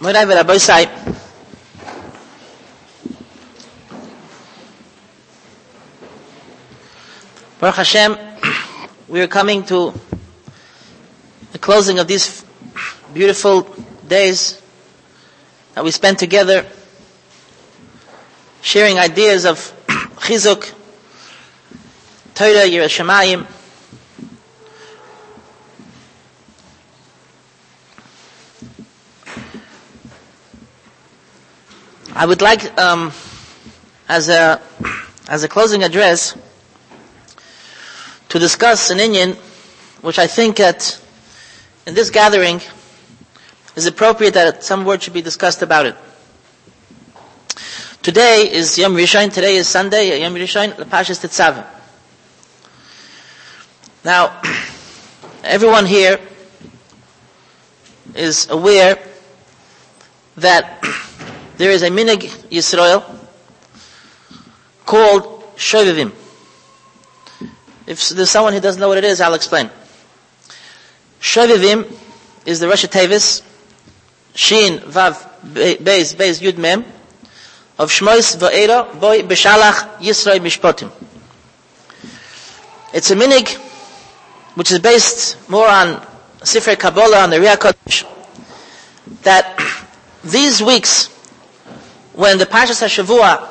Rabbi Sai. Baruch Hashem, we are coming to the closing of these beautiful days that we spent together sharing ideas of chizuk, Torah, Yerushalayim, I would like, um, as a as a closing address, to discuss an inyan, which I think that in this gathering is appropriate that some word should be discussed about it. Today is Yom Rishon. Today is Sunday. Yom Rishon, Pashas Tetzaveh. Now, everyone here is aware that there is a minig Yisro called Shovivim. If there's someone who doesn't know what it is, I'll explain. Shovivim is the Rosh Tevis, Shin, Vav, Beis, Beis, Yud, Mem, of Shmois, Va'era, Boy, Beshalach, Yisrael, Mishpotim. It's a minig which is based more on Sifrei Kabbalah, on the Riyah Kodesh, that these weeks when the Parshas HaShavua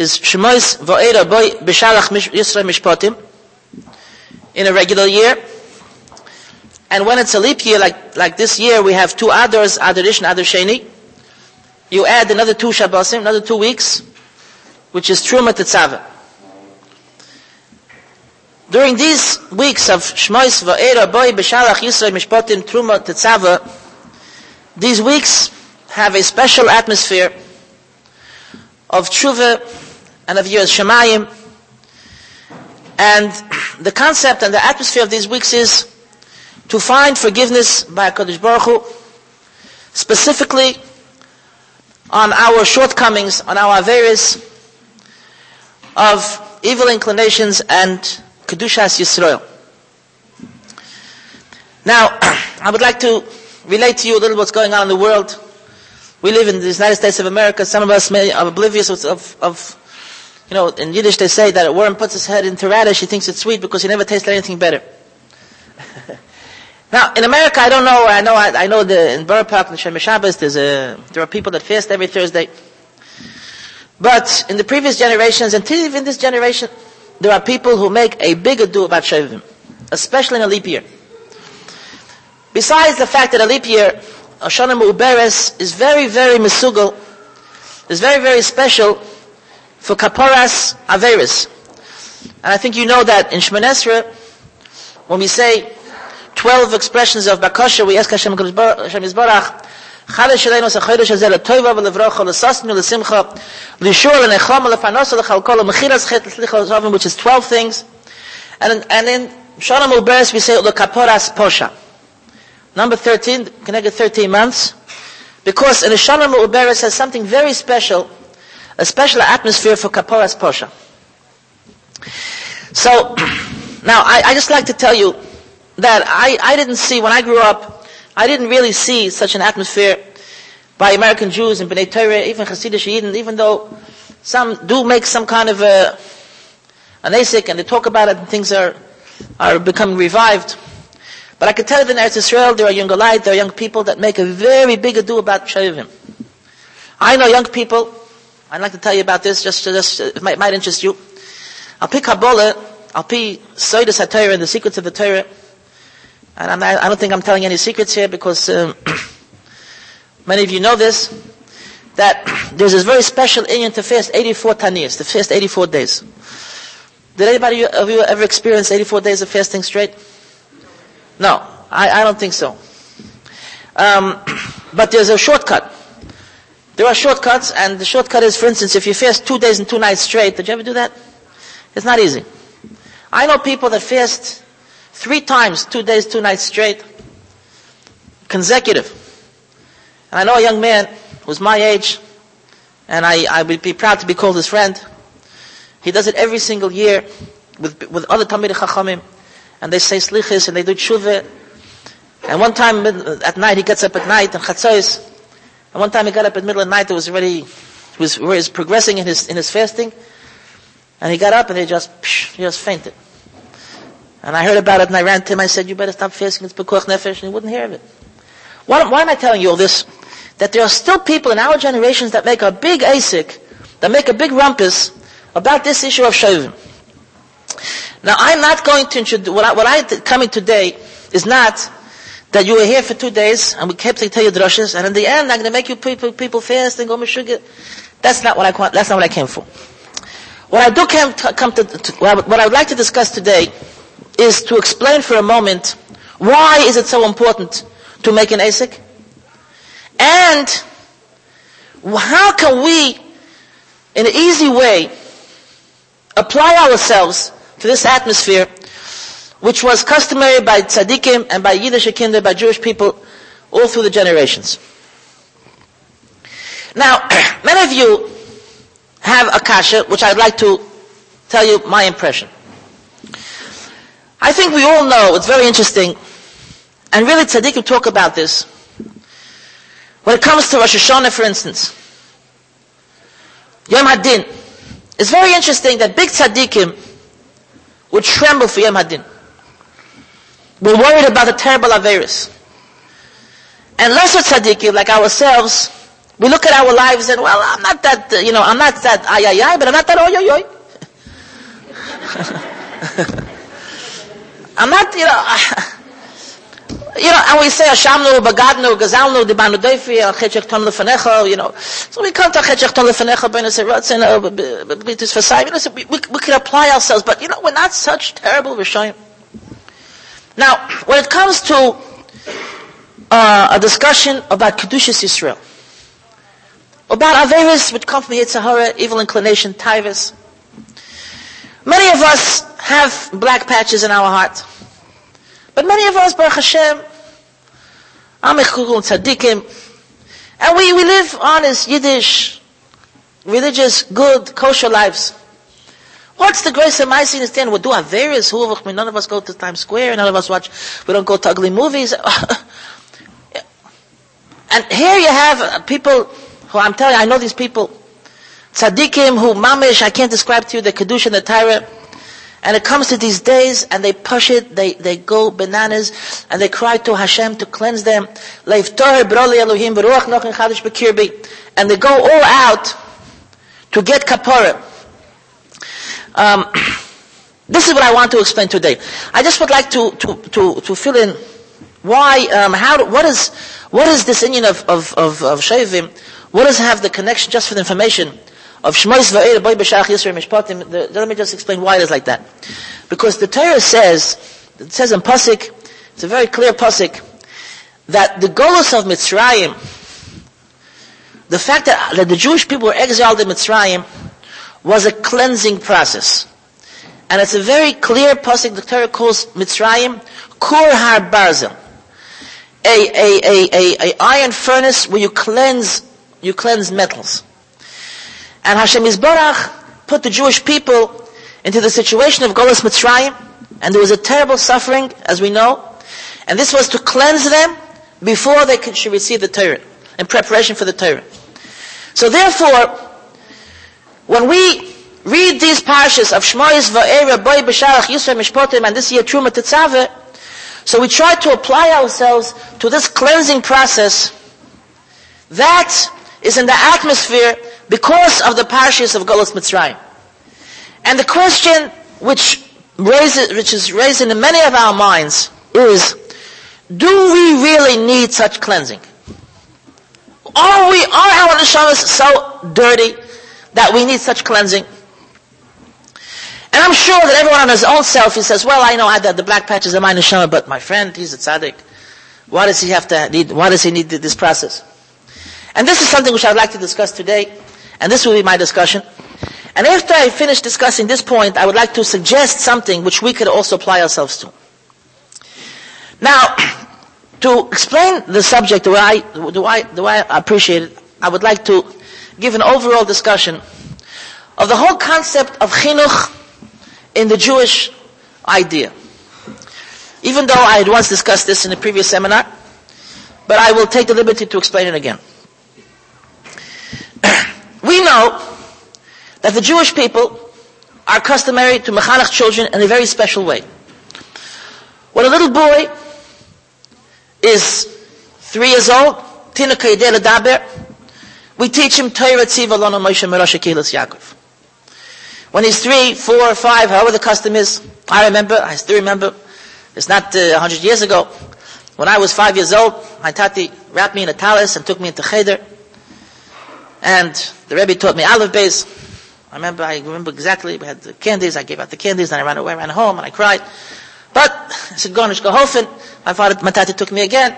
is Shemois Va'era Boy B'Shalach Yisro Mishpatim in a regular year. And when it's a leap year, like, like this year, we have two Adars, Adar Ish and Adar Sheni. You add another two Shabbosim, another two weeks, which is Truma Tetzaveh. During these weeks of Shmois Va'era Boy B'Shalach Yisro Mishpatim Truma Tetzaveh, these weeks have a special atmosphere of tshuva and of Yiras Shemayim. And the concept and the atmosphere of these weeks is to find forgiveness by HaKadosh Baruch Hu, specifically on our shortcomings, on our various of evil inclinations and Kedushas Yisrael. Now, I would like to relate to you a little what's going on in the world we live in the United States of America. Some of us may are oblivious of, of, you know, in Yiddish they say that a worm puts his head into radish, he thinks it's sweet because he never tasted anything better. now, in America, I don't know, I know, I, I know the, in Borough Park, in Shem Shabbos, there's a, there are people that fast every Thursday. But in the previous generations, and even this generation, there are people who make a big ado about Shavim, especially in a leap year. Besides the fact that a leap year Ashana Mu'beres is very, very mesugal, is very, very special for Kaparas Averis. And I think you know that in Shemanesra, when we say 12 expressions of Bakasha, we ask Hashem Yisbarach, חדש שלנו זה חודש הזה לטובה ולברוכה, לששנו, לשמחה, לישור, לנחום, לפרנוסה, לחלקו, למחילת חטא, לסליחה, לזרבים, which is 12 things. And, and in Shalom Uberes we say, lekaporas posha. Number 13, connected 13 months. Because in the Shalom Uberes has something very special, a special atmosphere for Kaporas Posha. So, now I, I just like to tell you that I, I didn't see, when I grew up, I didn't really see such an atmosphere by American Jews and B'nai Torah, even Hasidic Yidden, even though some do make some kind of a, an ASIC and they talk about it and things are, are becoming revived. But I can tell you that in Eretz Israel, there are young light, there are young people that make a very big ado about Shavim. I know young people, I'd like to tell you about this, just, to just it might, might interest you. I'll pick Kabbalah, I'll pick Soidus HaTorah and the secrets of the Torah. And I'm I don't think I'm telling any secrets here because um, many of you know this, that there's this very special inyan to fast 84 Taniyas, to fast 84 days. Did anybody of you ever experience 84 days of fasting straight? No, I, I don't think so. Um, but there's a shortcut. There are shortcuts, and the shortcut is, for instance, if you fast two days and two nights straight, did you ever do that? It's not easy. I know people that fast three times, two days, two nights straight, consecutive. And I know a young man who's my age, and I, I would be proud to be called his friend. He does it every single year with, with other Talmidei Chachamim. And they say slichis, and they do tshuva. And one time at night, he gets up at night, and chatzos, and one time he got up at middle of the night, it was already, he was, he was progressing in his, in his fasting, and he got up and he just, psh, he just fainted. And I heard about it and I ran to him, I said, you better stop fasting, it's Pikuach Nefesh, and he wouldn't hear of it. Why, why am I telling you all this? That there are still people in our generations that make a big ASIC, that make a big rumpus about this issue of Shovim. Now I'm not going to introduce, what I, what I coming today is not that you were here for two days and we kept to tell you drushes and in the end I'm going to make you people, people fast and go sugar. That's not what I that's not what I came for. What I do come to, to, to what I would like to discuss today is to explain for a moment why is it so important to make an ASIC? And how can we, in an easy way, apply ourselves to this atmosphere which was customary by tzaddikim and by Yiddish kinder, by Jewish people, all through the generations. Now, many of you have a kasha, which I'd like to tell you my impression. I think we all know, it's very interesting, and really tzaddikim talk about this. When it comes to Rosh Hashanah, for instance, Yom Hadin, it's very interesting that big tzaddikim would tremble for Yom Hadin. We're worried about the terrible Averis. And lesser tzaddikim, like ourselves, we look at our lives and, well, I'm not that, uh, you know, I'm not that ay ay ay, but I'm not that oy oy oy. I'm not, you know, you know, and we say, Hashamnu, Bagadnu, Gazalnu, Dibanu Deifi, Chechech Ton Lefanecha, you know. So we come to Chechech Ton Lefanecha, Ben Eseratzen, Blitis Fasai, you know, we, we, we can apply ourselves, but you know, we're not such terrible Rishayim. Now, when it comes to uh, a discussion about Kedushas Yisrael, about Averis, which come from Yitzhahara, evil inclination, Tivus, many of us have black patches in our heart. But many of us, Baruch Hashem, Amechul Tzaddikim, and we, we live honest, Yiddish, religious, good, kosher lives. What's the grace of my sin stand? We do Averis, who of none of us go to Times Square, none of us watch, we don't go to ugly movies. and here you have people who I'm telling you, I know these people, tzaddikim who mamish, I can't describe to you the kedusha and the tyra, and it comes to these days, and they push it, they, they go bananas, and they cry to Hashem to cleanse them. And they go all out to get kapara. Um, this is what I want to explain today. I just would like to, to, to, to fill in why, um, how, what is, what is this union of, of, of, of? What does have the connection, just for the information, of Mishpatim, let me just explain why it is like that. Because the Torah says, it says in Pasik, it's a very clear Pasik, that the Golos of Mitzrayim, the fact that, that the Jewish people were exiled in Mitzrayim, was a cleansing process. And it's a very clear Pasik, the Torah calls Mitzrayim, Kur HaBarzel. A, a, a, a, a iron furnace where you cleanse, you cleanse metals. And Hashem Yisbarach put the Jewish people into the situation of Golas Mitzrayim, and there was a terrible suffering, as we know, and this was to cleanse them before they could, should receive the Torah, in preparation for the Torah. So therefore, when we read these parshas of Shmoyis Va'era Boy B'Shalach Yisro Mishpotim and this year Truma Tetzaveh, so we try to apply ourselves to this cleansing process. That is in the atmosphere because of the parashas of Golos Mitzrayim. And the question which raises, which is raised in many of our minds is, do we really need such cleansing? Are we, are our neshamas so dirty that we need such cleansing? And I'm sure that everyone on his own self, he says, well, I know I, the, the black patches are my neshama, but my friend, he's a tzaddik. Why does he have to need, why does he need this process? And this is something which I'd like to discuss today. And this will be my discussion. And after I finish discussing this point, I would like to suggest something which we could also apply ourselves to. Now, to explain the subject the way I, the way, the way I appreciate it, I would like to give an overall discussion of the whole concept of chinuch in the Jewish idea. even though I had once discussed this in a previous seminar, but I will take the liberty to explain it again. We know that the Jewish people are customary to mechanech children in a very special way. When a little boy is three years old, Tinaka Yedel Daber, we teach him Torah Tziva Lano Moshe Merosha Kehillas Yaakov. When he's three, four, five, however the custom is, I remember, I still remember, it's not uh, 100 years ago, when I was five years old, my tati wrapped me in a talis and took me into cheder. And the Rebbe taught me Aleph Beis. I remember, I remember exactly, we had the candies, I gave out the candies, then I ran away, I ran home, and I cried. But, I said, Gornish Gehofen, my father, my tati took me again.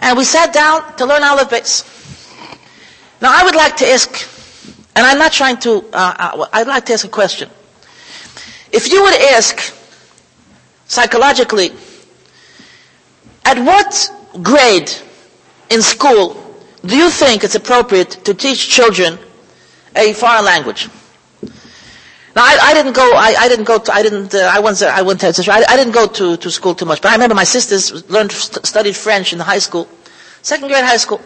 And we sat down to learn Aleph Beis. Now I would like to ask, and I'm not trying to, uh, uh, I'd like to ask a question. If you would ask, psychologically, at what grade in school do you think it's appropriate to teach children a foreign language? Now, I, I didn't go. I, I, didn't go. To, I didn't. Uh, I went. I went to. I, I didn't go to, to school too much. But I remember my sisters learned st- studied French in the high school, second grade high school.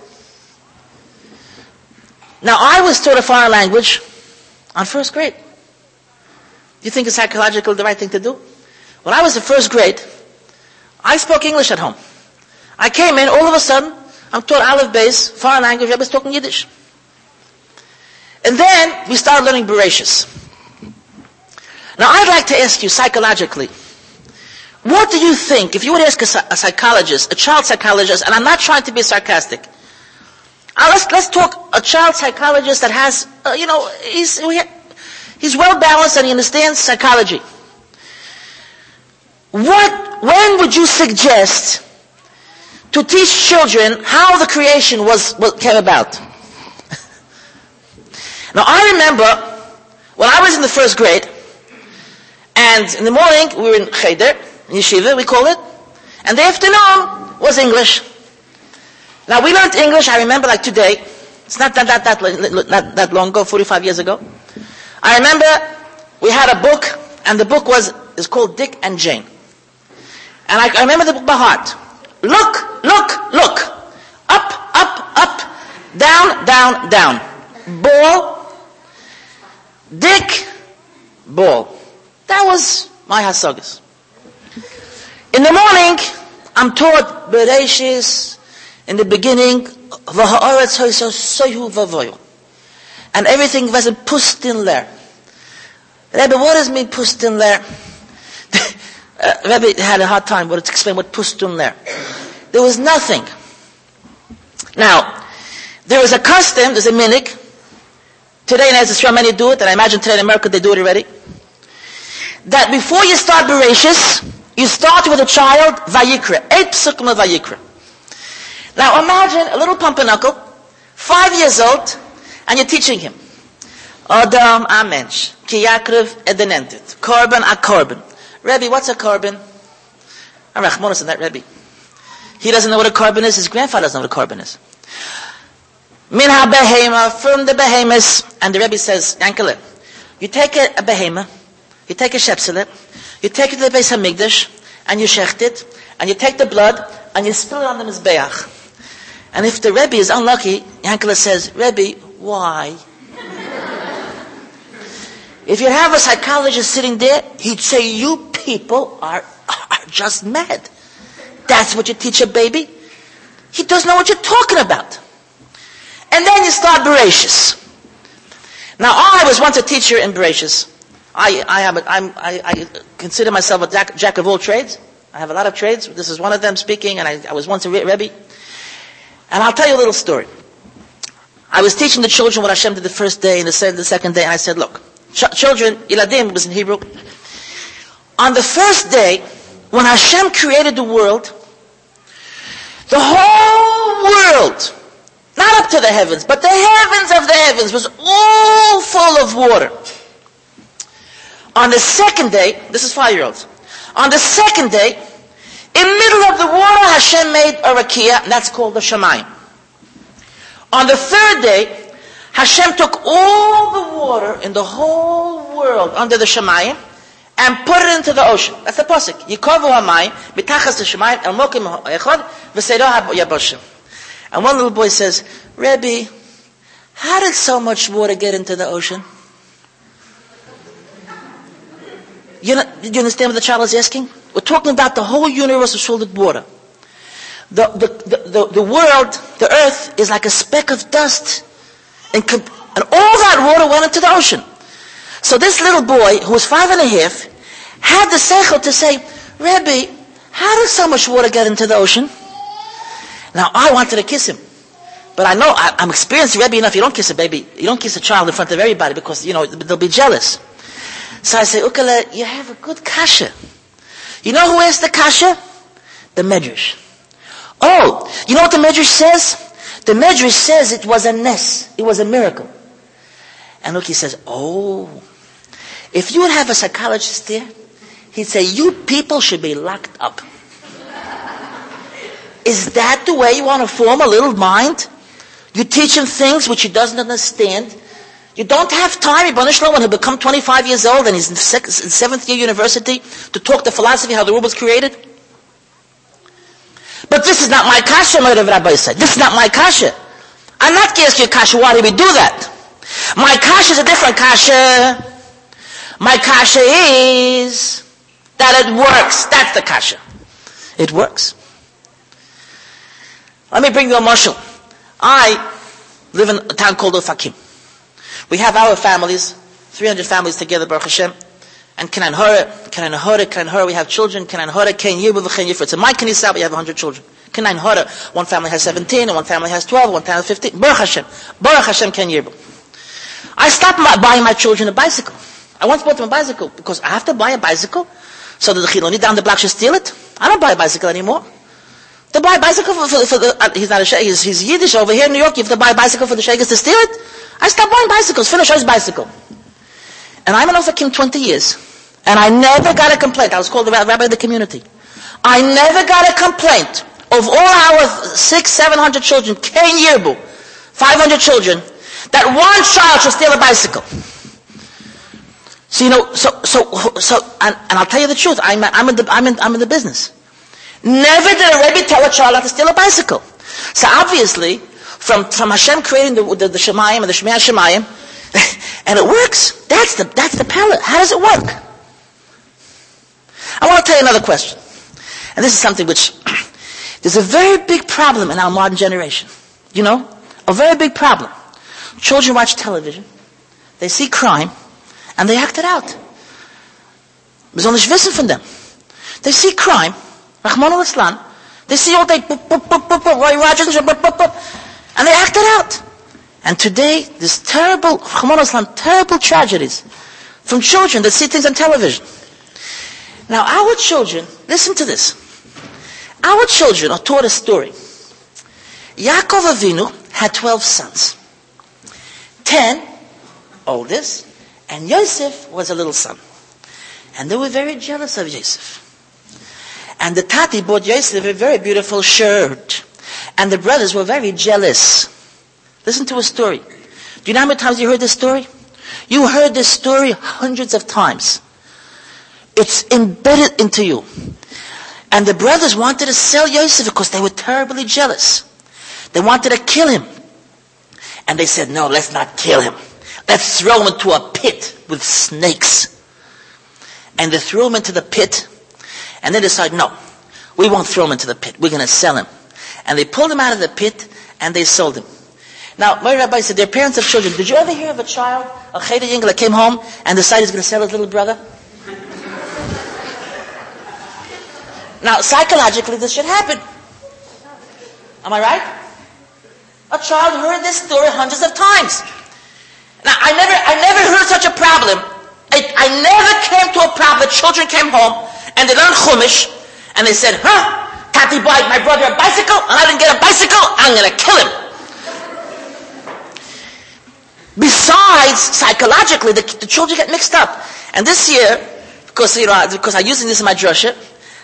Now, I was taught a foreign language on first grade. Do you think it's psychologically the right thing to do? When I was in first grade, I spoke English at home. I came in, all of a sudden, I'm taught Aleph Beis, foreign language, I was talking Yiddish. And then we started learning Bereshis. Now I'd like to ask you psychologically, what do you think, if you would ask a, a psychologist, a child psychologist, and I'm not trying to be sarcastic, uh, let's, let's talk a child psychologist that has, uh, you know, he's, he's well balanced and he understands psychology. What, when would you suggest to teach children how the creation was, what came about? now I remember when I was in the first grade, and in the morning, we were in Cheder, Yeshiva, we call it. And the afternoon was English. Now we learned English, I remember like today. It's not that, that, that, not that long ago, 45 years ago. I remember we had a book, and the book was, is called Dick and Jane. And I, I remember the book by heart. Look, look, look. Up, up, up. Down, down, down. Ball. Dick. Ball. That was my hasagas. In the morning, I'm taught Bereshis, in the beginning, and everything was in pustin there. Rebbe, what does mean pustin there? Uh, Rebbe had a hard time but to explain what pustin there. There was nothing. Now, there is a custom, there's a minik. Today in Israel many do it, and I imagine today in America they do it already that before you start Bereshis, you start with a child, Vayikra. Eight psukim of Vayikra. Now imagine a little pumpernickel, five years old, and you're teaching him. Adam amensh, ki yakrev edenentit. Korban a korban. Rebbe, what's a korban? Arachmonos in that Rebbe. He doesn't know what a korban is, his grandfather doesn't know what a korban is. Min ha from the behemoths, and the Rebbe says, Yankele, you take a, a behemoth, you take a shepselet, you take it to the Beis Hamikdash, and you shecht it, and you take the blood, and you spill it on the Mizbeach. And if the Rebbe is unlucky, Yankele says, Rebbe, why? If you have a psychologist sitting there, he'd say, you people are, are just mad. That's what you teach a baby? He doesn't know what you're talking about. And then you start Bereshis. Now, I was once a teacher in Bereshis. I, I, am a, I, I consider myself a jack, jack, of all trades. I have a lot of trades. This is one of them speaking, and I, I was once a Rebbe. And I'll tell you a little story. I was teaching the children what Hashem did the first day and the second day, and I said, look, ch- children, iladim was in Hebrew. On the first day, when Hashem created the world, the whole world, not up to the heavens, but the heavens of the heavens was all full of water. On the second day, this is five-year-olds. On the second day, in the middle of the water, Hashem made a rakia, and that's called the Shemayim. On the third day, Hashem took all the water in the whole world under the Shemayim, and put it into the ocean. That's the pasuk. Yikovu hamayim mitachas l'shemayim el mokim echad v'seidah yaboshim. And one little boy says, Rebbe, how did so much water get into the ocean? You, know, you understand what the child is asking? We're talking about the whole universe of with water. The, the, the, the, the world, the earth, is like a speck of dust. And, and all that water went into the ocean. So this little boy, who was five and a half, had the sechel to say, Rebbe, how does so much water get into the ocean? Now, I wanted to kiss him. But I know, I, am experienced Rebbe enough, you don't kiss a baby, you don't kiss a child in front of everybody because, you know, they'll be jealous. So I say, Ukala, you have a good kasha. You know who asked the kasha? The Medrash. Oh, you know what the Medrash says? The Medrash says it was a ness. It was a miracle. And look, he says, oh, if you would have a psychologist there, he'd say, you people should be locked up. Is that the way you want to form a little mind? You teach him things which he doesn't understand. You don't have time, Ibn when he become 25 years old and he's in seventh year university to talk the philosophy how the world was created. But this is not my kasha, my Rabbi said. This is not my kasha. I'm not asking you kasha, why do we do that? My kasha is a different kasha. My kasha is that it works. That's the kasha. It works. Let me bring you a mashal. I live in a town called Ofakim. We have our families, 300 families together, Baruch Hashem. And Kenan Hora, Kenan Hora, Kenan Hora, we have children. Kenan Hora, Ken Yibu, V'chen Yifrit. In my Knesset, we have 100 children. Kenan Hora, one family has 17, and one family has 12, one family has 15. Baruch Hashem. Baruch Hashem, Ken Yibu. I stopped my, buying my children a bicycle. I once bought them a bicycle because I have to buy a bicycle so that the Chiloni down the block should steal it. I don't buy a bicycle anymore. To buy a bicycle for, for, for the, uh, he's not a sheikh, he's, he's Yiddish over here in New York, you have to buy a bicycle for the sheikhs to steal it. I stopped buying bicycles, finish his bicycle. And I'm an Ofakim 20 years. And I never got a complaint. I was called the rabbi of the community. I never got a complaint of all our six, seven hundred children, Ken Yirbu, 500 children, that one child should steal a bicycle. So you know, so so so, and, and I'll tell you the truth. I'm I'm in the I'm in I'm in the business. Never did a rabbi tell a child not to steal a bicycle. So obviously, from from Hashem creating the the, the Shemayim and the Shemaya Shemayim, and it works. That's the that's the palette. How does it work? I want to tell you another question, and this is something which there's a very big problem in our modern generation. You know, a very big problem. Children watch television, they see crime, and they act it out. Besonders wissen von them. They see crime, Rachmana litzlan, they see all day, and they act it out. And today, this terrible, Rachmana litzlan, terrible tragedies from children that see things on television. Now, our children, listen to this. Our children are taught a story. Yaakov Avinu had 12 sons. 10 oldest, and Yosef was a little son. And they were very jealous of Yosef. And the Tati bought Yosef a very beautiful shirt. And the brothers were very jealous. Listen to a story. Do you know how many times you heard this story? You heard this story hundreds of times. It's embedded into you. And the brothers wanted to sell Yosef because they were terribly jealous. They wanted to kill him. And they said, no, let's not kill him. Let's throw him into a pit with snakes. And they threw him into the pit. And they decided, no, we won't throw him into the pit. We're going to sell him. And they pulled him out of the pit and they sold him. Now, my rabbi said, they're parents of children. Did you ever hear of a child, a cheder that came home and decided he's going to sell his little brother? Now, psychologically, this should happen. Am I right? A child heard this story hundreds of times. Now, I never, I never heard such a problem. I, I never came to a problem. The Children came home and they learned Chumash and they said, huh, Tati bought my brother a bicycle and I didn't get a bicycle, I'm going to kill him. Besides, psychologically, the, the, children get mixed up. And this year, because, you know, because I'm using this in my drasha,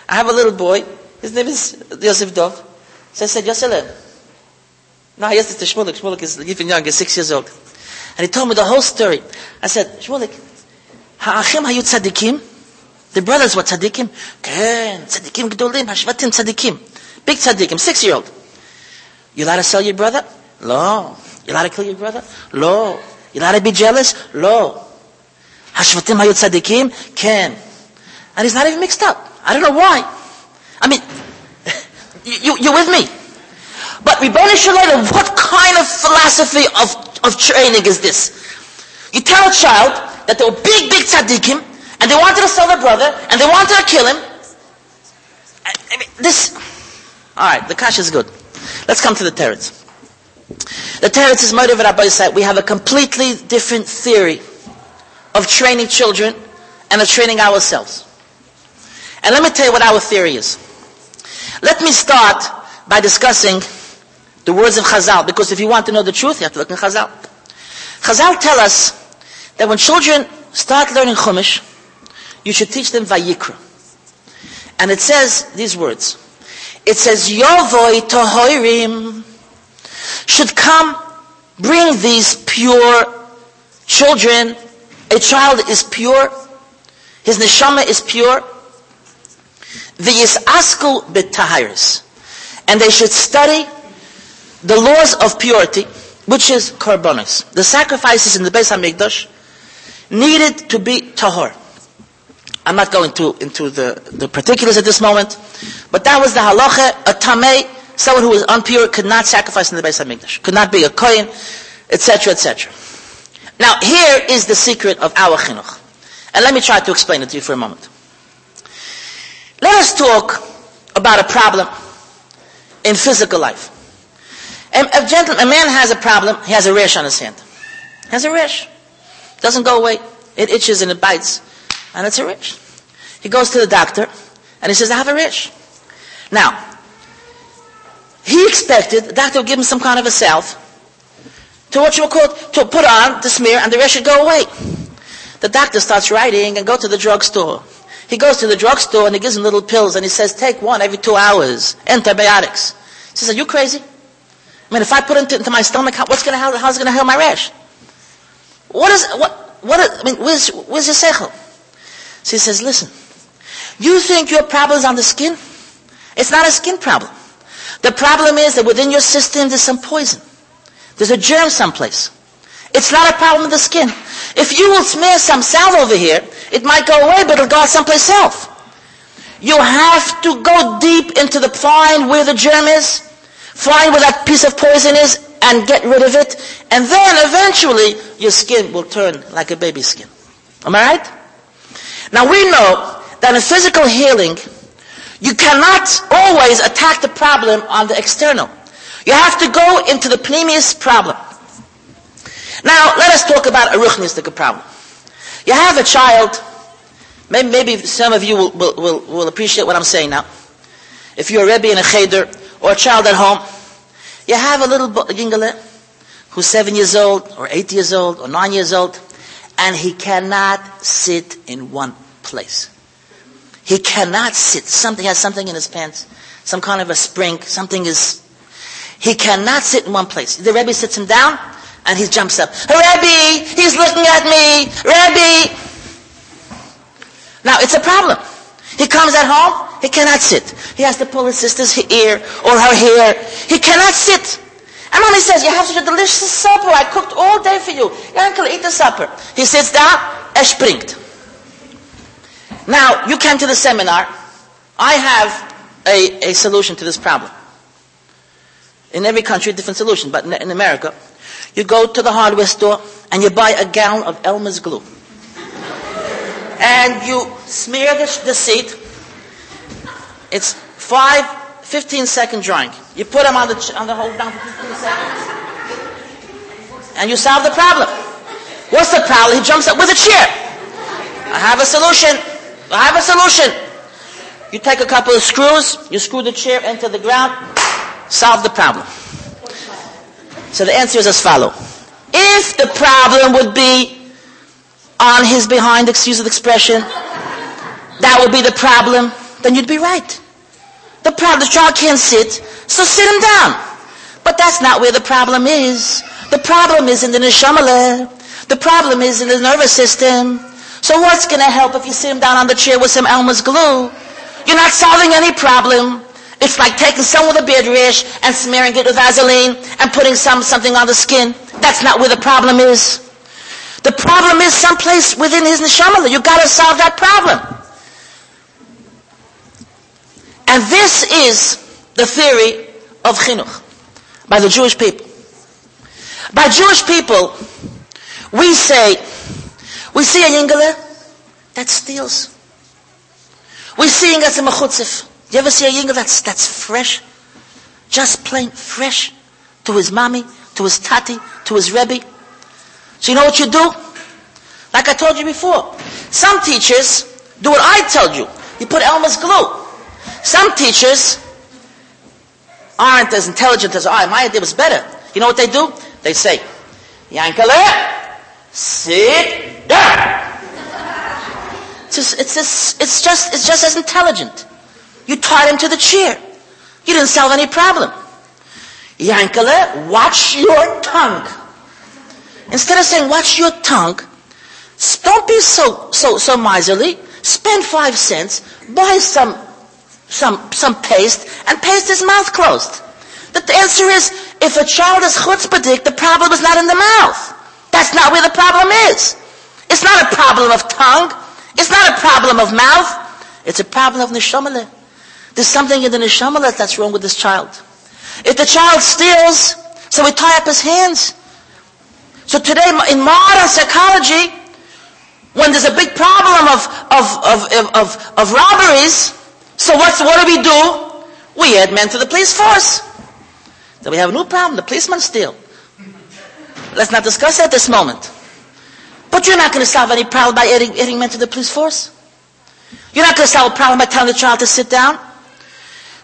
I have a little boy. His name is Yosef Dov. So I said, Yosef, now he has to Shmulik. Shmulik is even young, he's six years old. And he told me the whole story. I said, Shmulik, ha'achim hayu tzadikim? The brothers were tzaddikim? Ken, tzaddikim gdolim, hashvatim tzaddikim. Big tzaddikim, six-year-old. You allowed to sell your brother? No. You allowed to kill your brother? No. You allowed to be jealous? No. Hashvatim hayu tzaddikim? Ken. And he's not even mixed up. I don't know why. I mean, you, you, with me? But Ribbon Shalom, what kind of philosophy of, of training is this? You tell a child that they were big, big tzaddikim, and they wanted to sell their brother, and they wanted to kill him. I, I mean, this... Alright, the cash is good. Let's come to the teretz. The teretz is motive Rabbi said we have a completely different theory of training children and of training ourselves. And let me tell you what our theory is. Let me start by discussing the words of Chazal, because if you want to know the truth, you have to look in Chazal. Chazal tell us that when children start learning Chumash, you should teach them Vayikra. And it says these words. It says, Yovoi Tohoirim should come, bring these pure children. A child is pure. His neshama is pure. V'yisasku b'tahiris. And they should study the laws of purity, which is korbanos. The sacrifices in the Beis HaMikdash needed to be tahor. I'm not going to, into the, the particulars at this moment, but that was the halacha, a tamei, someone who was unpure could not sacrifice in the Beis HaMikdash, could not be a kohen, etc., etc. Now, here is the secret of our chinuch. And let me try to explain it to you for a moment. Let us talk about a problem in physical life. A, a, gentleman, a man has a problem, he has a rash on his hand. Has a rash. Doesn't go away. It itches and it bites. And it's a rash. He goes to the doctor and he says, I have a rash. Now, he expected the doctor would give him some kind of a salve to what you would call to put on, to smear, and the rash should go away. The doctor starts writing and go to the drugstore. He goes to the drugstore and he gives him little pills and he says, take one every two hours, antibiotics. She says, are you crazy? I mean, if I put it into, my stomach, what's going to help, how's it going to heal my rash? What is, what, what, is, I mean, where's, where's your seichel? She says, listen, you think your problem is on the skin? It's not a skin problem. The problem is that within your system there's some poison. There's a germ someplace. It's not a problem with the skin. If you will smear some salve over here, it might go away, but it'll go someplace else. You have to go deep into the find where the germ is, find where that piece of poison is, and get rid of it, and then eventually your skin will turn like a baby skin. Am I right? Now we know that in physical healing, you cannot always attack the problem on the external. You have to go into the previous problem. Now, let us talk about a ruchnistic problem. You have a child, maybe, maybe some of you will, will, will, will, appreciate what I'm saying now. If you're a Rebbe in a cheder, or a child at home, you have a little yingale who's seven years old, or eight years old, or nine years old, and he cannot sit in one place. He cannot sit. Something has something in his pants, some kind of a spring, something is, he cannot sit in one place. The Rebbe sits him down, and he jumps up. Rabbi, he's looking at me. Rabbi. Now, it's a problem. He comes at home, he cannot sit. He has to pull his sister's ear or her hair. He cannot sit. And mommy says, you have such a delicious supper. I cooked all day for you. Uncle, eat the supper. He sits down, er springt. Now, you came to the seminar. I have a, a solution to this problem. In every country, different solution, but in America, you go to the hardware store and you buy a gallon of Elmer's glue. and you smear the, the seat. It's five, 15 second drying. You put them on the, on the hold down for 15 seconds. And you solve the problem. What's the problem? He jumps up with a chair. I have a solution. I have a solution. You take a couple of screws, you screw the chair into the ground, solve the problem. So the answer is as follow. If the problem would be on his behind, excuse the expression, that would be the problem, then you'd be right. The problem, the child can't sit, so sit him down. But that's not where the problem is. The problem is in the neshama. The problem is in the nervous system. So what's going to help if you sit him down on the chair with some Elmer's glue? You're not solving any problem. It's like taking some of the beard rash and smearing it with Vaseline and putting some something on the skin. That's not where the problem is. The problem is someplace within his neshama. You got to solve that problem. And this is the theory of chinuch by the Jewish people. By Jewish people, we say, we see a yingale that steals. We see a as a mechutzif. You ever see a yingle that's, that's fresh? Just plain fresh to his mommy, to his tati, to his rebbe. So you know what you do? Like I told you before. Some teachers do what I told you. You put Elmer's glue. Some teachers aren't as intelligent as I. My idea was better. You know what they do? They say, Yankele, sit down. It's just, it's, just, it's, just, it's just as intelligent. You tied him to the chair. You didn't solve any problem. Yankele, watch your tongue. Instead of saying, watch your tongue, don't be so, so, so miserly. Spend five cents, buy some, some, some paste, and paste his mouth closed. The answer is, if a child is chutzpahdik, the problem is not in the mouth. That's not where the problem is. It's not a problem of tongue. It's not a problem of mouth. It's a problem of neshamale. There's something in the neshama that's wrong with this child. If the child steals, so we tie up his hands. So today, in modern psychology, when there's a big problem of, of, of, of, of robberies, so what's, what do we do? We add men to the police force. Then we have a new problem. The policemen steal. Let's not discuss that at this moment. But you're not going to solve any problem by adding, adding men to the police force. You're not going to solve a problem by telling the child to sit down.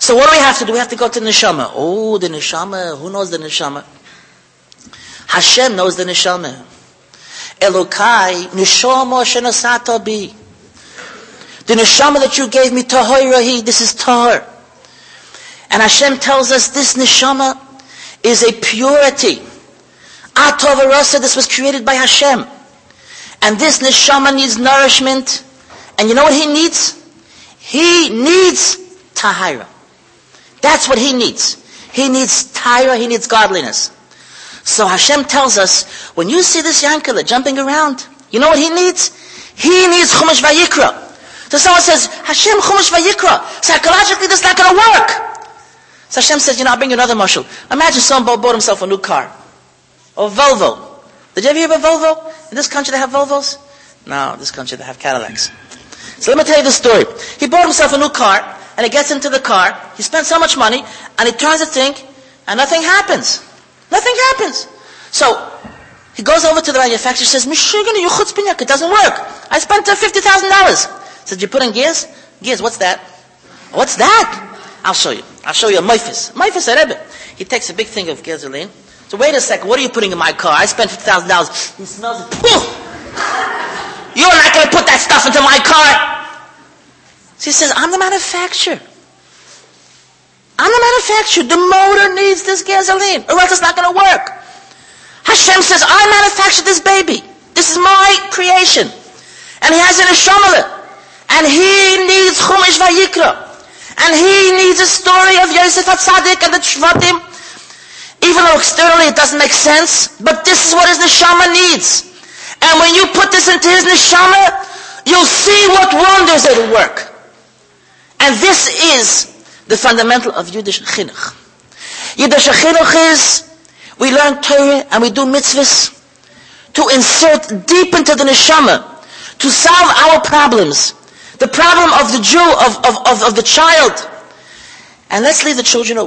So what do we have to do? We have to go to the neshama. Oh, the neshama. Who knows the neshama? Hashem knows the neshama. Elokai neshama shenasato bi. The neshama that you gave me, tahoirahi, this is tahor. And Hashem tells us this neshama is a purity. Atovarasa, this was created by Hashem. And this neshama needs nourishment. And you know what he needs? He needs tahira. That's what he needs. He needs Tyra, he needs godliness. So Hashem tells us, when you see this Yankala jumping around, you know what he needs? He needs Chumash Vayikra. So someone says, Hashem Chumash Vayikra. Psychologically, this is not going to work. So Hashem says, you know, I'll bring you another mashal. Imagine someone bought himself a new car. Or Volvo. Did you ever hear of a Volvo? In this country they have Volvos? No, this country they have Cadillacs. So let me tell you the story. He bought himself a new car, and he gets into the car, he spends so much money, and he turns the thing, and nothing happens. Nothing happens. So, he goes over to the manufacturer, says, Mishigan, you chutzpinyak, it doesn't work. I spent uh, $50,000. Says, you put in gears? Gears, what's that? What's that? I'll show you. I'll show you a Mephis. Mephis Rebbe. He takes a big thing of gasoline. So wait a second, what are you putting in my car? I spent $50,000. He smells it. You're not going to put that stuff into my car. So he says, I'm the manufacturer. I'm the manufacturer. The motor needs this gasoline, or else it's not going to work. Hashem says, I manufactured this baby. This is my creation. And he has it in a shomalah. And he needs Chumash Vayikra. And he needs a story of Yosef HaTzadik and the Shvatim. Even though externally it doesn't make sense, but this is what his neshama needs. And when you put this into his neshama, you'll see what wonders it'll work. And this is the fundamental of Yiddish chinuch. Yiddish chinuch is we learn Torah and we do mitzvahs to insert deep into the neshama, to solve our problems, the problem of the Jew, of, of, of, of the child. And let's leave the children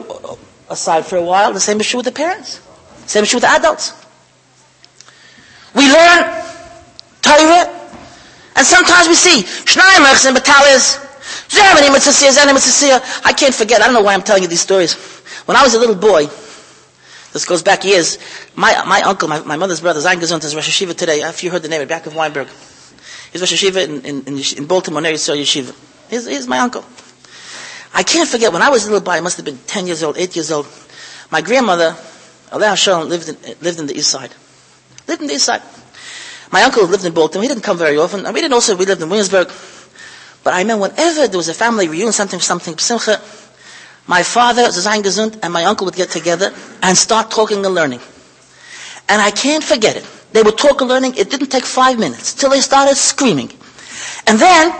aside for a while. The same is true with the parents. Same is true with the adults. We learn Torah, and sometimes we see Shnayim and Battalias, I can't forget, I don't know why I'm telling you these stories. When I was a little boy, this goes back years, my, my uncle, my, my mother's brother, Zayn Gesund, is Rosh Yeshiva today. If you heard the name, Yaakov Weinberg. He's Rosh Yeshiva in, in, in, Baltimore, Ner Yisrael Yeshiva. He's, he's my uncle. I can't forget, when I was a little boy, I must have been 10 years old, 8 years old, my grandmother, Aleh Hashem, lived in, lived in the east side. Lived in the east side. My uncle lived in Baltimore. He didn't come very often. And we didn't also, we lived in Williamsburg. But I remember whenever there was a family reunion, something, something, simcha, my father, Zayn Gesund, and my uncle would get together and start talking and learning. And I can't forget it. They would talk and learning. It didn't take five minutes till they started screaming. And then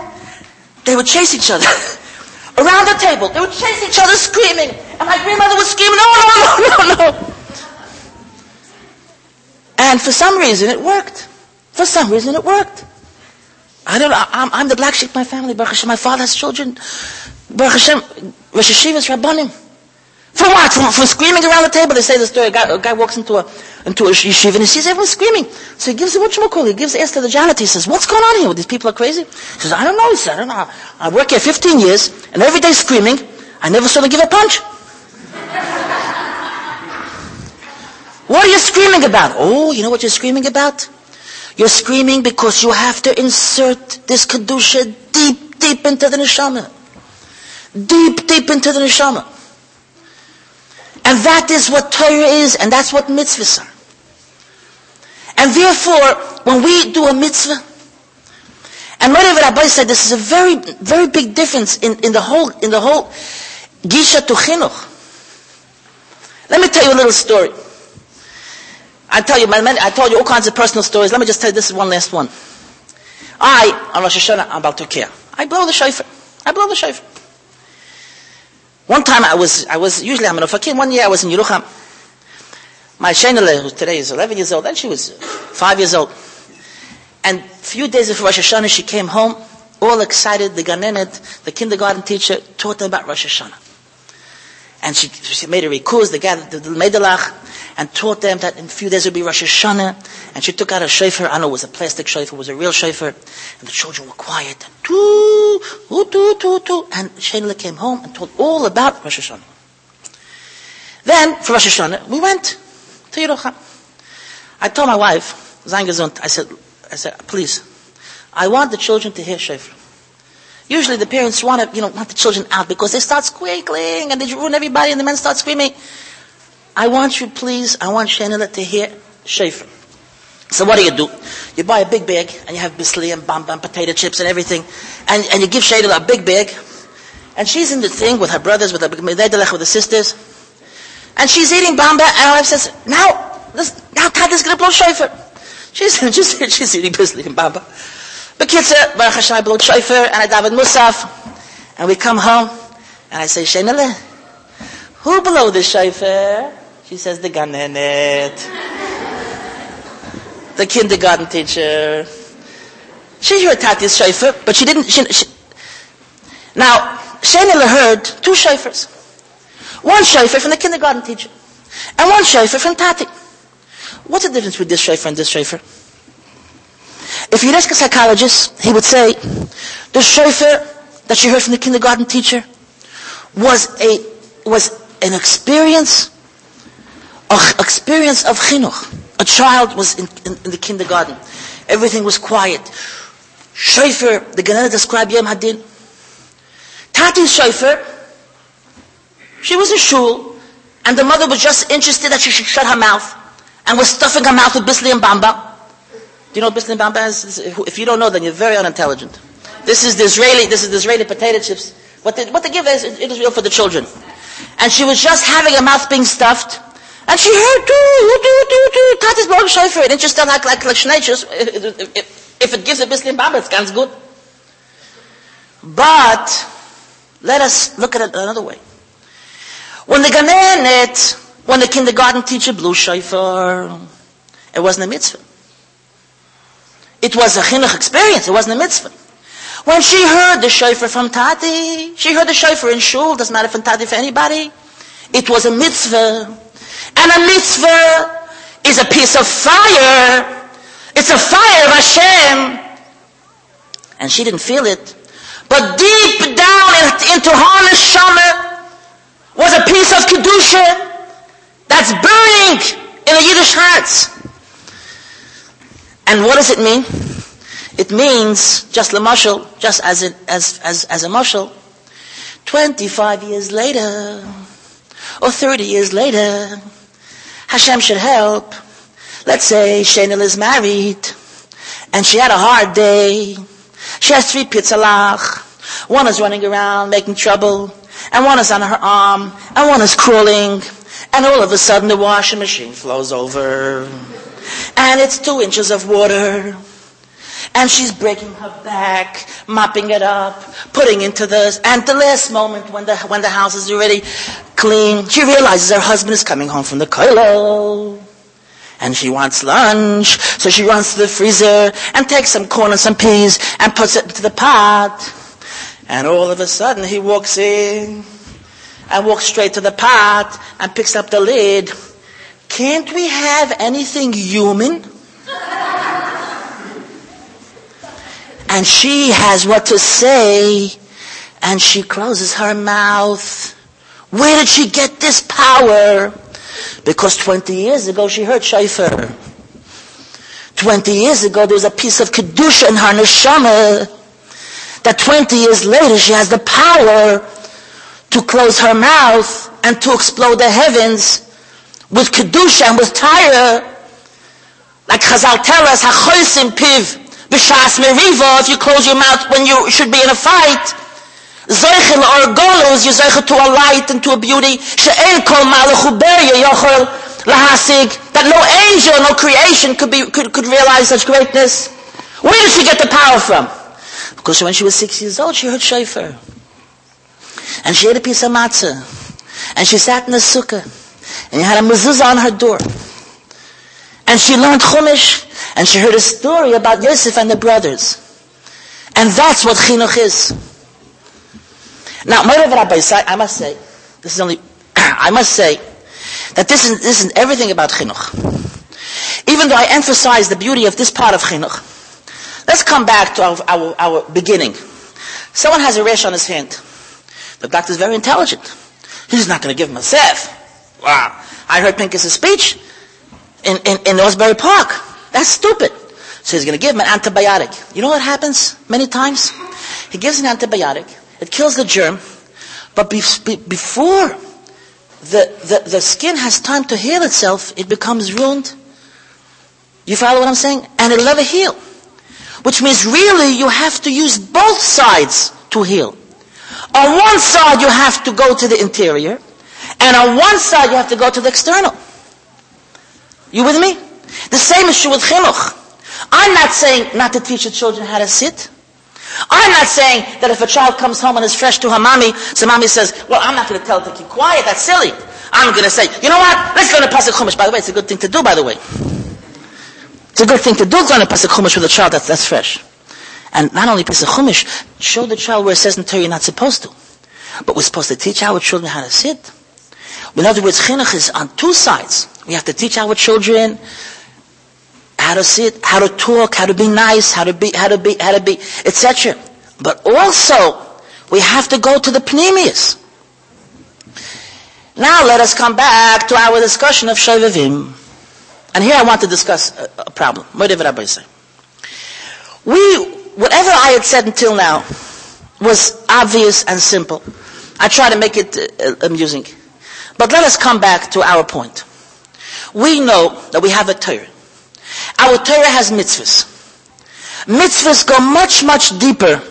they would chase each other around the table. They would chase each other screaming. And my grandmother would scream, no, no, no, no, no. And for some reason it worked. For some reason it worked. I don't. I'm, I'm the black sheep of my family. Baruch Hashem, my father has children. Baruch Hashem, Rosh Hashivas Rabbanim. For what? For, for screaming around the table. They say the story. A guy, a guy walks into a, into a yeshiva and he sees everyone screaming. So he gives a what call. He gives to the janitor. He says, "What's going on here? These people are crazy." He says, "I don't know." He said, "I don't know. I work here 15 years, and every day screaming. I never saw them give a punch." What are you screaming about? Oh, you know what you're screaming about? You're screaming because you have to insert this Kedusha deep, deep into the neshama. Deep, deep into the neshama. And that is what Torah is, and that's what mitzvahs are. And therefore, when we do a mitzvah, and whatever Rabbi said, this is a very, very big difference in, in the whole, in the whole gisha to chinuch. Let me tell you a little story. I tell you, I told you all kinds of personal stories. Let me just tell you this one last one. I, on Rosh Hashanah, I'm about to care. I blow the shofar. I blow the shofar. One time I was, I was, usually I'm in Ofakim. One year I was in Yerucham. My Shenele, who today is 11 years old, and she was 5 years old. And a few days before Rosh Hashanah, she came home, all excited. The Ganenet, the kindergarten teacher, taught them about Rosh Hashanah. And she, she made a recuse, gathered the, the Medelach, and taught them that in a few days it would be Rosh Hashanah. And she took out a shofar. I know it was a plastic shofar, it was a real shofar. And the children were quiet. And too, too, too, too, too. And Shaila came home and told all about Rosh Hashanah. Then, for Rosh Hashanah, we went to Yerucham. I told my wife, Zangazund, I said, I said, please, I want the children to hear shofar. Usually the parents want to, you know, want the children out because they start squealing and they ruin everybody and the men start screaming. I want you, please, I want Shanila to hear shofar. So what do you do? You buy a big bag and you have bisli and bamba and potato chips and everything, and, and you give Shanila a big bag, and she's in the thing with her brothers, with her with the sisters, and she's eating bamba, and her wife says, "Now, this, now Tata's going to blow shofar." She's just she's eating bisli and bamba. But Bekitzer, uh, Baruch Hashem, I blow shofar and I daven musaf, and we come home, and I say, Shanila, who blew the shofar? She says, the ganenet. the kindergarten teacher. She heard Tati's shofar, but she didn't, she, she, now, Shanila heard two shofars. One shofar from the kindergarten teacher, and one shofar from Tati. What's the difference with this shofar and this shofar? If you ask a psychologist, he would say, the shofar that she heard from the kindergarten teacher was a, was an experience an experience of chinuch. A child was in, in, in the kindergarten. Everything was quiet. Shofar, the Gemara described Yom Hadin. Tati's shofar, she was in shul, and the mother was just interested that she should shut her mouth, and was stuffing her mouth with bisli and bamba. Do you know bisli and bamba is? If you don't know, then you're very unintelligent. This is the Israeli, this is the Israeli potato chips. What they, what they give is, it is real for the children. And she was just having her mouth being stuffed, and she heard, do, do, do, do, Tati's blowing shofar. It just like, like, like Schneitzus. Uh, uh, uh, if it gives a bisschen bamba, it's ganz good. But, let us look at it another way. When the Ganenet, when the kindergarten teacher blew shofar, it wasn't a mitzvah. It was a chinuch experience. It wasn't a mitzvah. When she heard the shofar from Tati, she heard the shofar in shul, doesn't matter from Tati for anybody. It was a mitzvah. And a mitzvah is a piece of fire. It's a fire of Hashem. And she didn't feel it. But deep down into her neshama was a piece of kedusha that's burning in the Yiddish hearts. And what does it mean? It means, just the mushal, just as, it, as, as, as a mushal, 25 years later, or 30 years later, Hashem should help. Let's say Shenil is married, and she had a hard day. She has three pitzalach. One is running around making trouble, and one is on her arm, and one is crawling, and all of a sudden the washing machine flows over, and it's two inches of water, and she's breaking her back, mopping it up, putting into this, and the last moment when the, when the house is already clean, she realizes her husband is coming home from the kollel. And she wants lunch, so she runs to the freezer and takes some corn and some peas and puts it into the pot. And all of a sudden he walks in and walks straight to the pot and picks up the lid. Can't we have anything human? and she has what to say and she closes her mouth. Where did she get this power? Because 20 years ago she heard Shaifer. 20 years ago there was a piece of Kedusha in her neshama that 20 years later she has the power to close her mouth and to explode the heavens with Kedusha and with Tyre. Like Chazal tell us, Piv, B'Shas Meriva, if you close your mouth when you should be in a fight, Zeichel or Golos, you zeichel to a light and to a beauty, She'en Kol Malachu Berya Yochel Lahasig, that no angel, no creation could be, could, could realize such greatness. Where did she get the power from? Because when she was six years old, she heard shofar. And she ate a piece of matzah. And she sat in the sukkah. And you had a mezuzah on her door. And she learned Chumash. And she heard a story about Yosef and the brothers. And that's what chinuch is. Now, I must say, this is only, I must say, that this isn't, this isn't everything about chinuch. Even though I emphasize the beauty of this part of chinuch, Let's come back to our, our, our beginning. Someone has a rash on his hand. The doctor is very intelligent. He's not going to give him a sef. Wow. I heard Pincus' speech in, in, in Asbury Park. That's stupid. So he's going to give him an antibiotic. You know what happens many times? He gives an antibiotic. It kills the germ. But be, be, before the, the, the skin has time to heal itself, it becomes ruined. You follow what I'm saying? And it'll never heal. Which means really you have to use both sides to heal. On one side you have to go to the interior, and on one side you have to go to the external. You with me? The same is true with chinuch. I'm not saying not to teach the children how to sit. I'm not saying that if a child comes home and is fresh to her mommy, so mommy says, well, I'm not going to tell her to keep quiet. That's silly. I'm going to say, you know what? Let's learn a pasuk chumash. By the way, it's a good thing to do, by the way. It's a good thing to do learn a pasuk Chumash with a child that's, that's fresh. And not only pasuk Chumash, show the child where it says in Torah you're not supposed to. But we're supposed to teach our children how to sit. In other words, chinuch is on two sides. We have to teach our children how to sit, how to talk, how to be nice, how to be, how to be, how to be, etc. But also, we have to go to the pnimius. Now let us come back to our discussion of Shovavim. And here I want to discuss a, problem. We, whatever I had said until now was obvious and simple. I try to make it uh, amusing. But let us come back to our point. We know that we have a Torah. Our Torah has mitzvahs. Mitzvahs go much, much deeper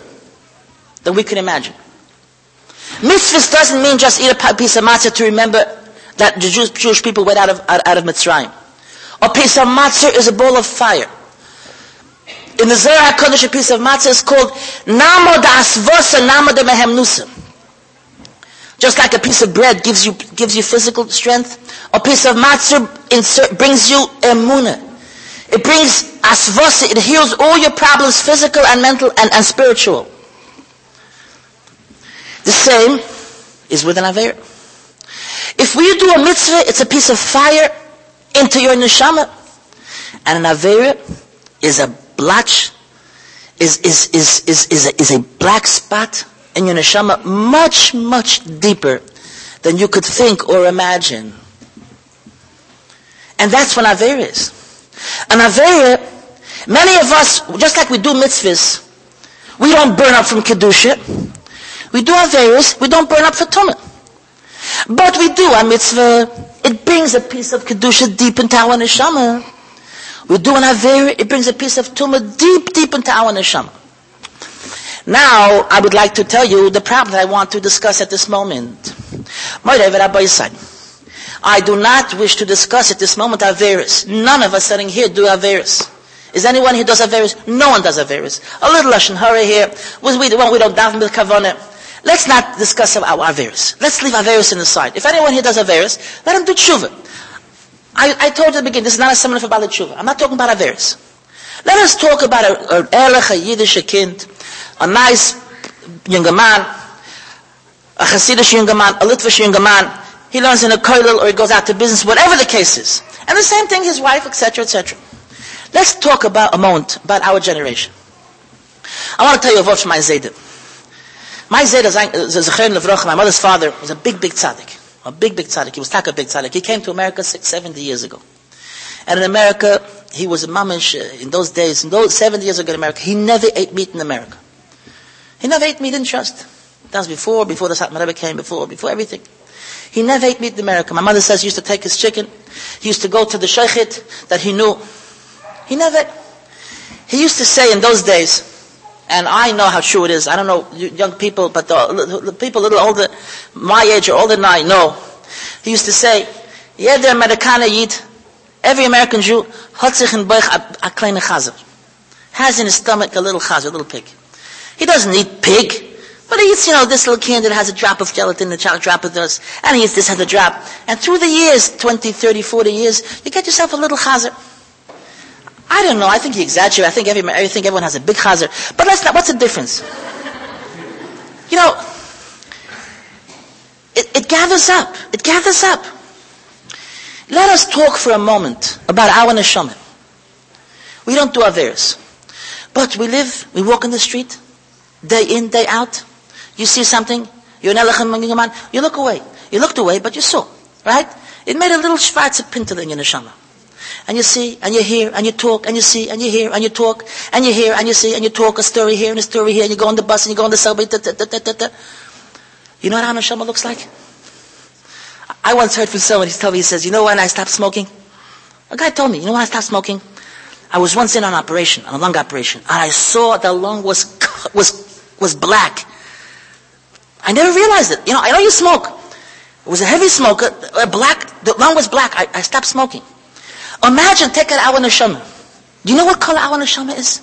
than we can imagine. Mitzvahs doesn't mean just eat a piece of matzah to remember that the Jewish, Jewish people went out of, out, out of Mitzrayim. A piece of matzah is a ball of fire. In the Zohar HaKadosh, a piece of matzah is called Namo da Asvosa Namo da Mehemnusa. Just like a piece of bread gives you, gives you physical strength, a piece of matzah insert, brings you emuna. It brings asvasi, it heals all your problems, physical and mental and, and spiritual. The same is with an Aver. If we do a mitzvah, it's a piece of fire into your neshama. And an avera is a blotch, is, is, is, is, is, a, is a black spot in your neshama much, much deeper than you could think or imagine. And that's what avera is. An avera, many of us, just like we do mitzvahs, we don't burn up from kedusha. We do averas, we don't burn up for tumah. But we do a mitzvah it brings a piece of Kedusha deep into our neshama. We do an Aver, it brings a piece of Tumah deep, deep into our neshama. Now, I would like to tell you the problem that I want to discuss at this moment. I do not wish to discuss at this moment Averis. None of us sitting here do Averis. Is anyone here does Averis? No one does Averis. A little Lashon Hara here. Was we, the one we don't daven with Kavanah. Let's not discuss our Averis. Let's leave Averis in the side. If anyone here does Averis, let him do Tshuva. I, I told you at the beginning, this is not a seminar for Bala Tshuva. I'm not talking about Averis. Let us talk about an Erlich, a Yiddish, a kind, a nice younger man, a Hasidish younger man, a Litvish younger man. He learns in a kollel or he goes out to business, whatever the case is. And the same thing, his wife, etc., etc. Let's talk about a moment about our generation. I want to tell you a word from my Zayda. My Levroch, my mother's father, was a big, big tzaddik. A big, big tzaddik. He was taka big tzaddik. He came to America six, 70 years ago. And in America, he was a mamish uh, in those days, in those 70 years ago in America, he never ate meat in America. He never ate meat in trust. That was before, before the Satmar Rebbe came, before, before everything. He never ate meat in America. My mother says he used to take his chicken. He used to go to the shaykhit that he knew. He never, he used to say in those days, and I know how true it is. I don't know young people, but the, the people a little older, my age or older than I know. He used to say, "Jeder Amerikaner Yid, every American Jew, a. Has in his stomach a little chazer, a little pig. He doesn't eat pig, but he you know, this little candy that has a drop of gelatin, The a drop of this, and he this has a drop. And through the years, 20, 30, 40 years, you get yourself a little chazer. I don't know. I think he exaggerates. I think, every, I think everyone has a big chazer. But let's not, what's the difference? You know, it, it gathers up. It gathers up. Let us talk for a moment about our neshama. We don't do Averis. But we live, we walk in the street, day in, day out. You see something, you look away. You looked away, but you saw. Right? It made a little schwarze pintel in your neshama and you see, and you hear, and you talk, and you see, and you hear, and you talk, and you hear, and you see, and you talk a story here and a story here, and you go on the bus and you go on the subway. Da, da, da, da, da. You know what our neshama looks like? I once heard from someone, he told me, he says, you know when I stopped smoking? A guy told me, you know when I stopped smoking? I was once in an operation, on a lung operation, and I saw the lung was, was, was black. I never realized it. You know, I know you smoke. It was a heavy smoker, a black, the lung was black. I, I stopped smoking. Imagine, take out our neshama. Do you know what color our neshama is?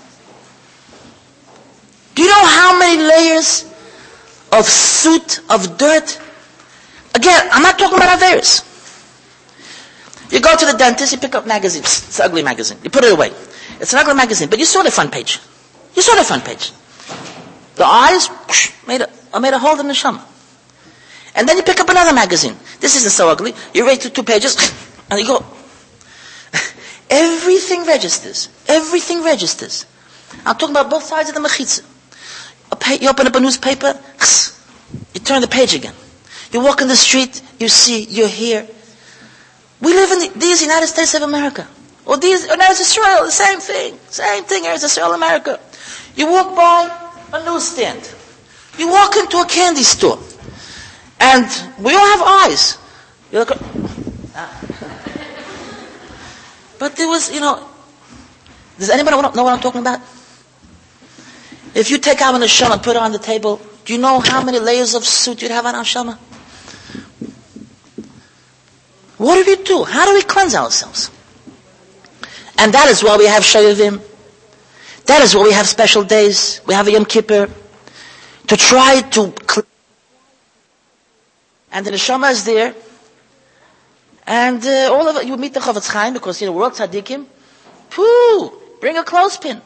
Do you know how many layers of soot, of dirt? Again, I'm not talking about Averis. You go to the dentist, you pick up magazines. It's an ugly magazine. You put it away. It's an ugly magazine, but you saw the front page. You saw the front page. The eyes made a, made a hole in the neshama. And then you pick up another magazine. This isn't so ugly. You read two pages, and you go, Everything registers. Everything registers. I'm talking about both sides of the mechitza. You open up a newspaper, you turn the page again. You walk in the street, you see, you hear. We live in the, these United States of America. Or these, or there's Israel, the same thing. Same thing as Israel, America. You walk by a newsstand. You walk into a candy store. And we all have eyes. You look, uh, but there was, you know, does anybody know what I'm talking about? If you take out an neshama and put it on the table, do you know how many layers of soot you'd have on neshama? What do we do? How do we cleanse ourselves? And that is why we have Shovavim. That is why we have special days. We have a Yom Kippur. To try to and the neshama is there and uh, all of it, you meet the Chofetz Chaim because, you know, all tzaddikim. Pooh! Bring a clothespin.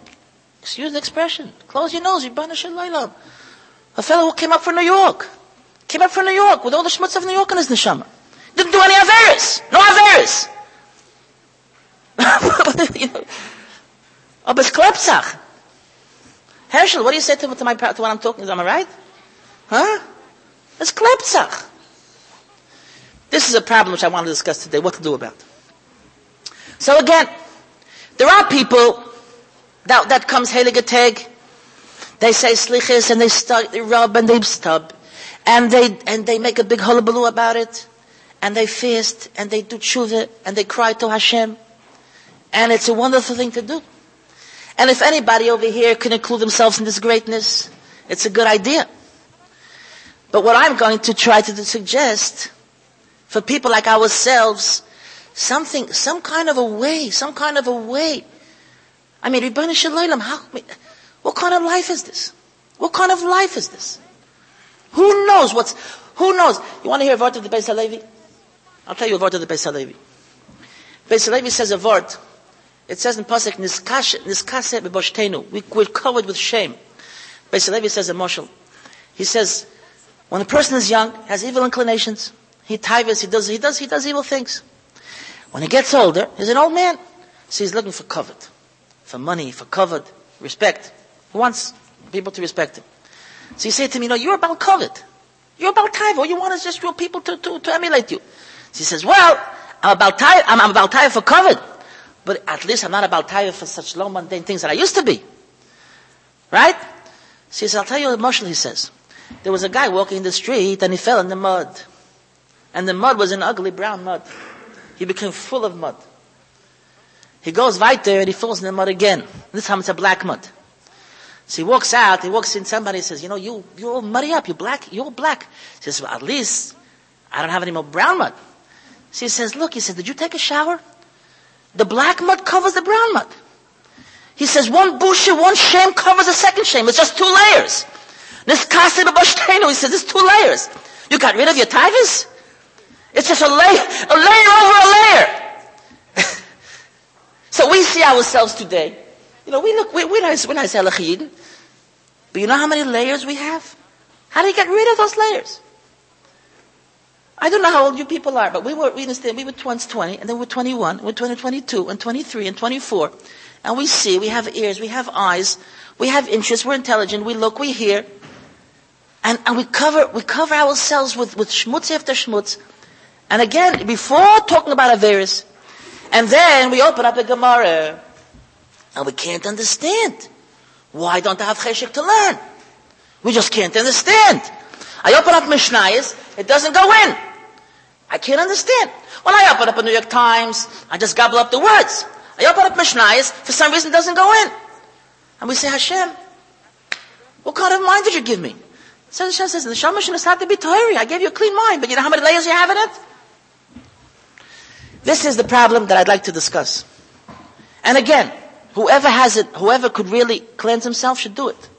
Excuse the expression. Close your nose, you're Shalaylam. A fellow who came up from New York. Came up from New York with all the schmutz of New York in his neshama. Didn't do any Averis. No Averis. you know, aber es Klepsach. Herschel, what do you say to, to, my, to what I'm talking? Am I right? Huh? It's Klepsach. This is a problem which I want to discuss today, what to do about. So again, there are people that, that comes Heilige they say slichis and they, start, they rub and they stub, and they, and they make a big hullabaloo about it, and they fast, and they do tshuva, and they cry to Hashem, And it's a wonderful thing to do. And if anybody over here can include themselves in this greatness, it's a good idea. But what I'm going to try to suggest for people like ourselves, something, some kind of a way, some kind of a way. I mean, Ribbon Shalom, how, what kind of life is this? What kind of life is this? Who knows what's, who knows? You want to hear a word of the Beis Halevi? I'll tell you a word of the Beis Halevi. Beis Halevi says a word. It says in Pasuk, Niskase b'boshtenu. We, we're covered with shame. Beis Halevi says a mashal. He says, when a person is young, has evil inclinations, he tivus, he does, he does, he does evil things. When he gets older, he's an old man. So he's looking for covet, for money, for covet, respect. He wants people to respect him. So he said to me, no, you're about covet. You're about tithe. All you want is just your people to, to, to emulate you. So he says, well, I'm about tithe, I'm, I'm about tithe for covet. But at least I'm not about tithe for such low mundane things that I used to be. Right? So he says, I'll tell you what mashal he says. There was a guy walking in the street and he fell in the mud. And the mud was an ugly brown mud. He became full of mud. He goes right there and he falls in the mud again. This time it's a black mud. So he walks out, he walks in, somebody says, you know, you, you're all muddy up, you're black, you're all black. He says, well, at least I don't have any more brown mud. So he says, look, he says, did you take a shower? The black mud covers the brown mud. He says, one busha, one shame covers a second shame. It's just two layers. This kasib he says, it's two layers. You got rid of your tivus? It's just a layer, a layer over a layer. so we see ourselves today. You know, we look, we, we're nice, we're nice But you know how many layers we have? How do you get rid of those layers? I don't know how old you people are, but we were, we understand, we were once 20, and then we were 21, we're 20, 22, and 23, and 24. And we see, we have ears, we have eyes, we have interests, we're intelligent, we look, we hear. And, and we cover, we cover ourselves with, with schmutz after schmutz. And again, before talking about Averis, and then we open up the Gemara, and we can't understand. Why don't I have cheshik to learn? We just can't understand. I open up Mishnayos, it doesn't go in. I can't understand. When I open up a New York Times, I just gobble up the words. I open up Mishnayos, for some reason it doesn't go in. And we say, Hashem, what kind of mind did you give me? So Hashem says, the Shama should have to be Torah. I gave you a clean mind, but you know how many layers you have in it? This is the problem that I'd like to discuss. And again, whoever has it, whoever could really cleanse himself should do it.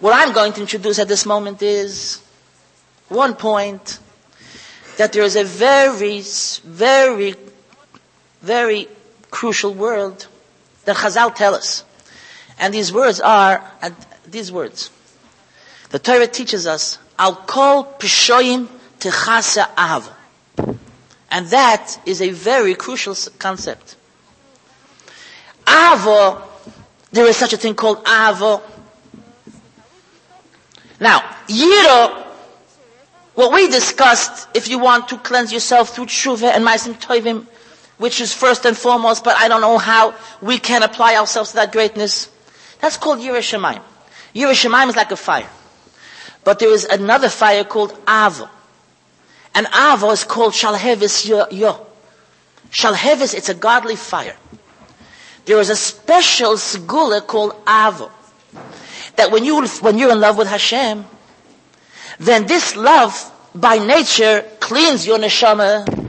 What I'm going to introduce at this moment is one point that there is a very, very, very crucial word that Chazal tell us. And these words are, and these words. The Torah teaches us, I'll call Pishoyim Techasa Ahava. And that is a very crucial concept. Avo, there is such a thing called Avo. Now, Yiro, what we discussed, if you want to cleanse yourself through tshuva and ma'asim tovim, which is first and foremost, but I don't know how we can apply ourselves to that greatness. That's called Yiras Shamayim. Yerushalayim is like a fire. But there is another fire called Avo. And Avo is called Shalhevis Yo. Shalhevis, it's a godly fire. There is a special segula called Avo. That when you, when you're in love with Hashem, then this love by nature cleans your neshama.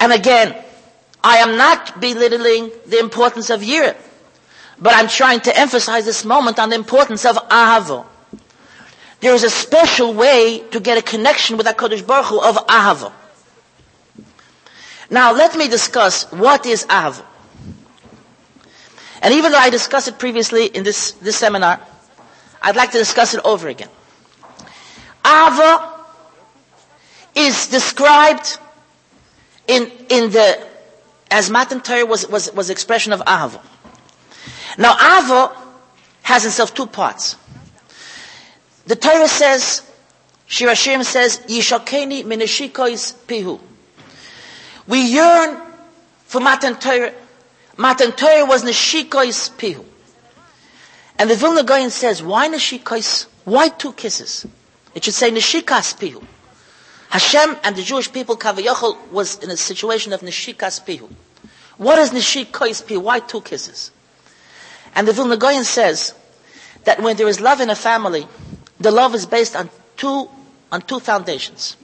And again, I am not belittling the importance of Yirah, but I'm trying to emphasize this moment on the importance of Avo. There is a special way to get a connection with HaKadosh Baruch Hu of Ahava. Now let me discuss what is Ahava. And even though I discussed it previously in this, this seminar, I'd like to discuss it over again. Ahava is described in, in the, as Matan Torah was, was, was expression of Ahava. Now Ahava has itself two parts. The Torah says, Shir Hashirim says, Yishakeni minashikois pihu. We yearn for Matan Torah. Matan Torah was nashikois pihu. And the Vilna Gaon says, why nashikois? Why two kisses? It should say nashikas pihu. Hashem and the Jewish people, Kavayachol, was in a situation of Nishikas Pihu. What is Nishikas Pihu? Why two kisses? And the Vilna Gaon says that when there is love in a family, the love is based on two, on two foundations.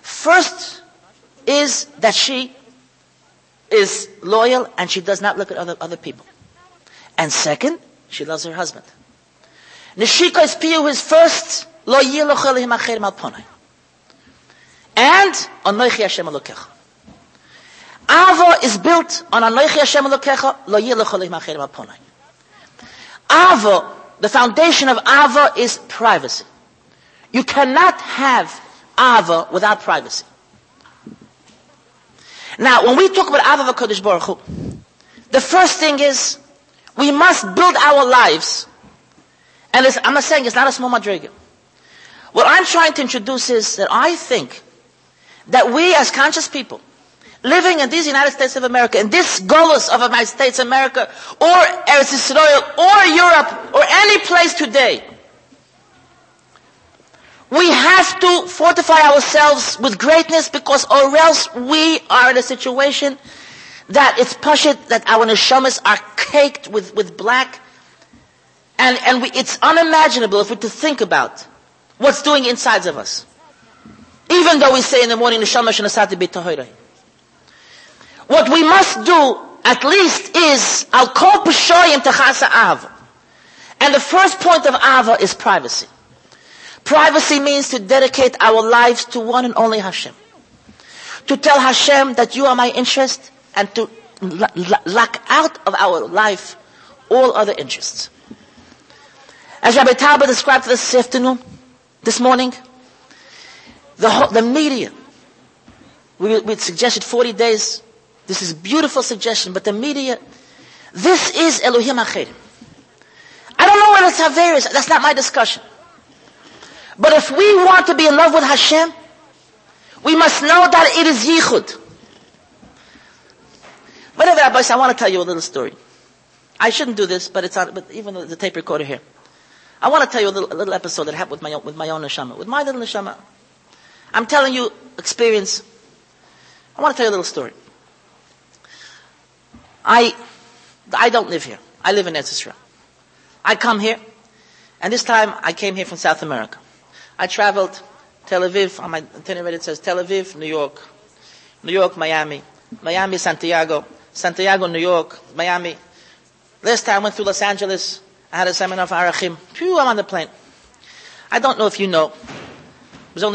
First is that she is loyal and she does not look at other, other people. And second, she loves her husband. Nishika is piyu is first, lo yiloch elihim acher mal ponai. And, anoichi Hashem elokecha. Ava is built on anoichi Hashem elokecha, lo yiloch elihim acher mal ponai. Ava, the foundation of Ava is privacy. You cannot have Ava without privacy. Now, when we talk about Ava Kodesh Baruch Hu, the first thing is we must build our lives. And I'm not saying it's not a small madriga. What I'm trying to introduce is that I think that we as conscious people, living in these United States of America, in this Golos of United States of America, or Eretz Israel, or Europe, or any place today, we have to fortify ourselves with greatness because or else we are in a situation that it's pashit that our neshamas are caked with, with black and, and we, it's unimaginable if we to think about what's doing insides of us. Even though we say in the morning, neshama shenasati b'tahoirah. What we must do, at least, is al kol peshoyim techasa av. And the first point of ava is privacy. Privacy means to dedicate our lives to one and only Hashem. To tell Hashem that you are my interest and to lock out of our life all other interests. As Rabbi Talbot described this afternoon, this morning, the, whole, the media, we, we suggested 40 days. This is beautiful suggestion, but the media, this is Elohim Acherim. I don't know whether it's Haveris, that's not my discussion. But if we want to be in love with Hashem, we must know that it is Yichud. Whatever, Rabbi, I want to tell you a little story. I shouldn't do this, but it's on, but even the tape recorder here. I want to tell you a little, a little episode that happened with my, own, with my own neshama, with my little neshama. I'm telling you experience. I want to tell you a little story. I, I don't live here. I live in Israel. I come here, and this time I came here from South America. I traveled Tel Aviv, on my itinerary it says Tel Aviv, New York, New York, Miami, Miami, Santiago, Santiago, New York, Miami. Last time I went through Los Angeles, I had a seminar for Arachim. Phew, I'm on the plane. I don't know if you know. On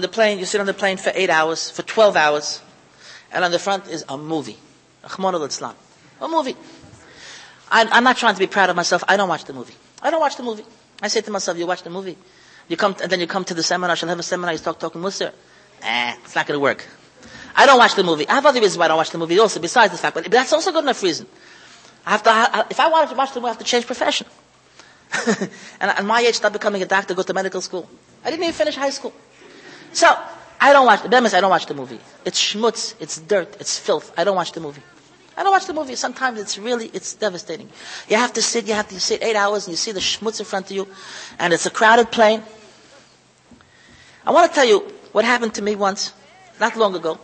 the plane, you sit on the plane for eight hours, for 12 hours, and on the front is a movie. A movie. I, I'm not trying to be proud of myself. I don't watch the movie. I don't watch the movie. I say to myself, you watch the movie. You come, and then you come to the seminar, shall have a seminar, you start talking Musar. Eh, it's not gonna work. I don't watch the movie. I have other reasons why I don't watch the movie also, besides the fact, but that's also good enough reason. I have to, if I wanted to watch the movie, I have to change profession. and at my age, start becoming a doctor, go to medical school. I didn't even finish high school. So, I don't watch, the premise, I don't watch the movie. It's schmutz, it's dirt, it's filth. I don't watch the movie. I don't watch the movie. Sometimes it's really, it's devastating. You have to sit, you have to sit eight hours and you see the schmutz in front of you, and it's a crowded plane. I want to tell you what happened to me once, not long ago.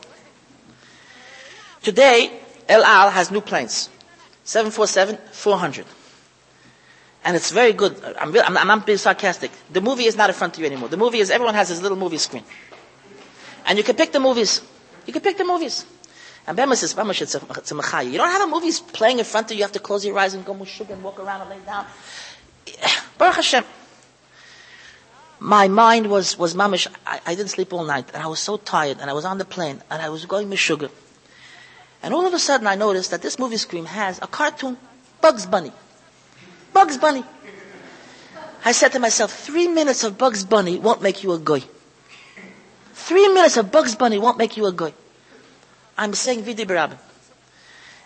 Today, El Al has new planes. 747, 400. And it's very good. I'm, I'm, I'm being sarcastic. The movie is not in front of you anymore. The movie is, everyone has his little movie screen. And you can pick the movies. You can pick the movies. And Bema says, Bema machaya. You don't have a movie playing in front of you. You have to close your eyes and go mushug and walk around and lay down. Baruch Hashem my mind was, was mamish. I, I, didn't sleep all night, and I was so tired, and I was on the plane, and I was going sugar. And all of a sudden, I noticed that this movie screen has a cartoon, Bugs Bunny. Bugs Bunny. I said to myself, three minutes of Bugs Bunny won't make you a goy. Three minutes of Bugs Bunny won't make you a goy. I'm saying Vidi Barabin.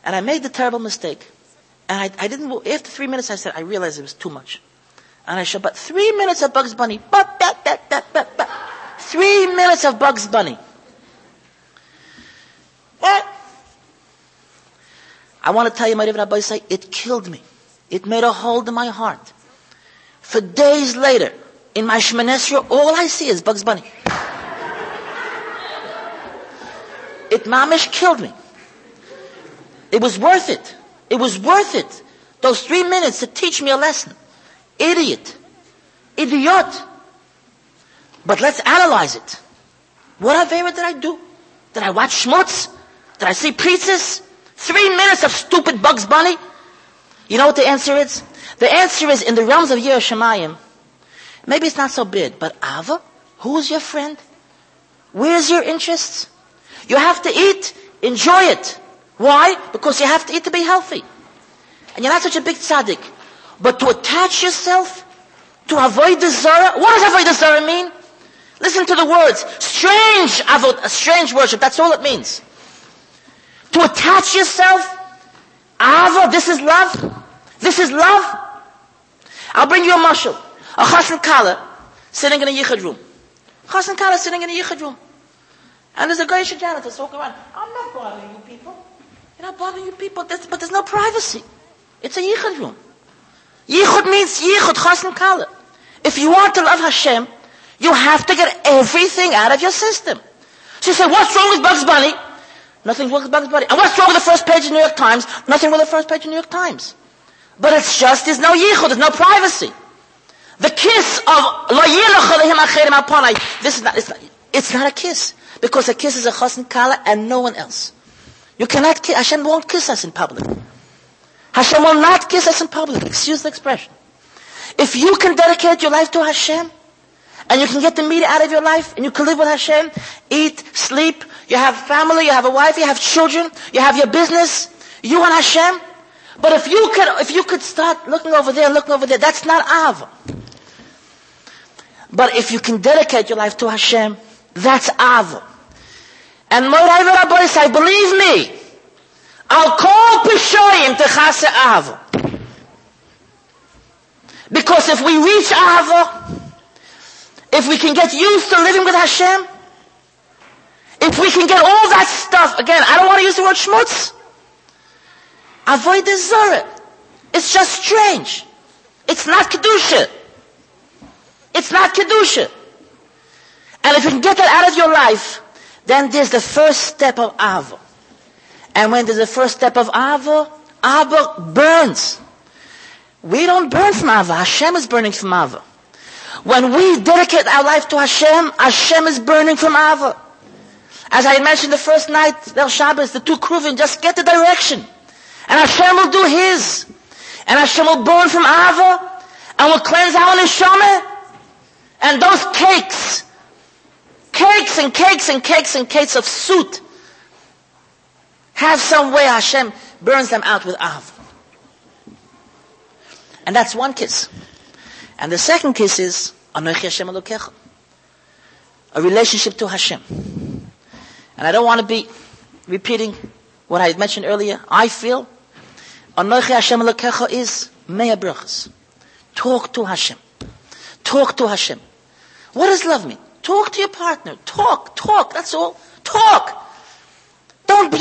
And I made the terrible mistake. And I, I didn't, after three minutes, I said, I realized it was too much. And I said, but three minutes of Bugs Bunny. Three minutes of Bugs Bunny. What? I want to tell you, my Rabbi say, it killed me. It made a hole in my heart. For days later, in my Shemanesra, all I see is Bugs Bunny. it mamish killed me. It was worth it. It was worth it. Those three minutes to teach me a lesson. Idiot. Idiot. But let's analyze it. What Avera did I do? Did I watch schmutz? Did I see preachers? Three minutes of stupid Bugs Bunny? You know what the answer is? The answer is in the realms of Yiras Shamayim, maybe it's not so big, but Ava, who's your friend? Where's your interests? You have to eat, enjoy it. Why? Because you have to eat to be healthy. And you're not such a big tzaddik. But to attach yourself, to avodah zarah, what does avodah zarah mean? Listen to the words. Strange avod, a strange worship, that's all it means. To attach yourself, ava, this is love. This is love. I'll bring you a mushal. A chassan kala sitting in a yichud room. Chassan kala sitting in a yichud room. And there's a guy janitor walking around. I'm not bothering you people. You're not bothering you people, but there's no privacy. It's a yichud room. Yichud means yichud, chassan kala. If you want to love Hashem, you have to get everything out of your system. So you say, what's wrong with Bugs Bunny? Nothing's wrong with Bugs Bunny. And what's wrong with the first page of the New York Times? Nothing with the first page of New York Times. But it's just, there's no yichud, there's no privacy. The kiss of lo This is not, it's not, it's not a kiss. Because a kiss is a chassan kala and no one else. You cannot kiss, Hashem won't kiss us in public. Hashem will not kiss us in public. Excuse the expression. If you can dedicate your life to Hashem, and you can get the meat out of your life, and you can live with Hashem, eat, sleep, you have family, you have a wife, you have children, you have your business, you and Hashem. But if you could, if you could start looking over there, looking over there, that's not Ava. But if you can dedicate your life to Hashem, that's Ava. And Moray Rabbi say, believe me, I'll call Pishoyim to Chase Ava. Because if we reach Ava, if we can get used to living with Hashem, if we can get all that stuff, again, I don't want to use the word schmutz. Avodah zarah. It's just strange. It's not kedusha. It's not kedusha. And if you can get that out of your life, then there's the first step of ava. And when there's the first step of ava, ava burns. We don't burn from ava. Hashem is burning from ava. When we dedicate our life to Hashem, Hashem is burning from ava. As I mentioned the first night, El Shabbos, the two kruvim, just get the direction. And Hashem will do His. And Hashem will burn from ava, and will cleanse our neshama. And those cakes, cakes and cakes and cakes and cakes of soot, have some way Hashem burns them out with ava. And that's one kiss. And the second kiss is Anochi Hashem Elokecha. A relationship to Hashem. And I don't want to be repeating what I mentioned earlier. I feel Anochi Hashem Elokecha is Mea Brachas. Talk to Hashem. Talk to Hashem. What does love mean? Talk to your partner. Talk, talk, that's all. Talk. Don't, what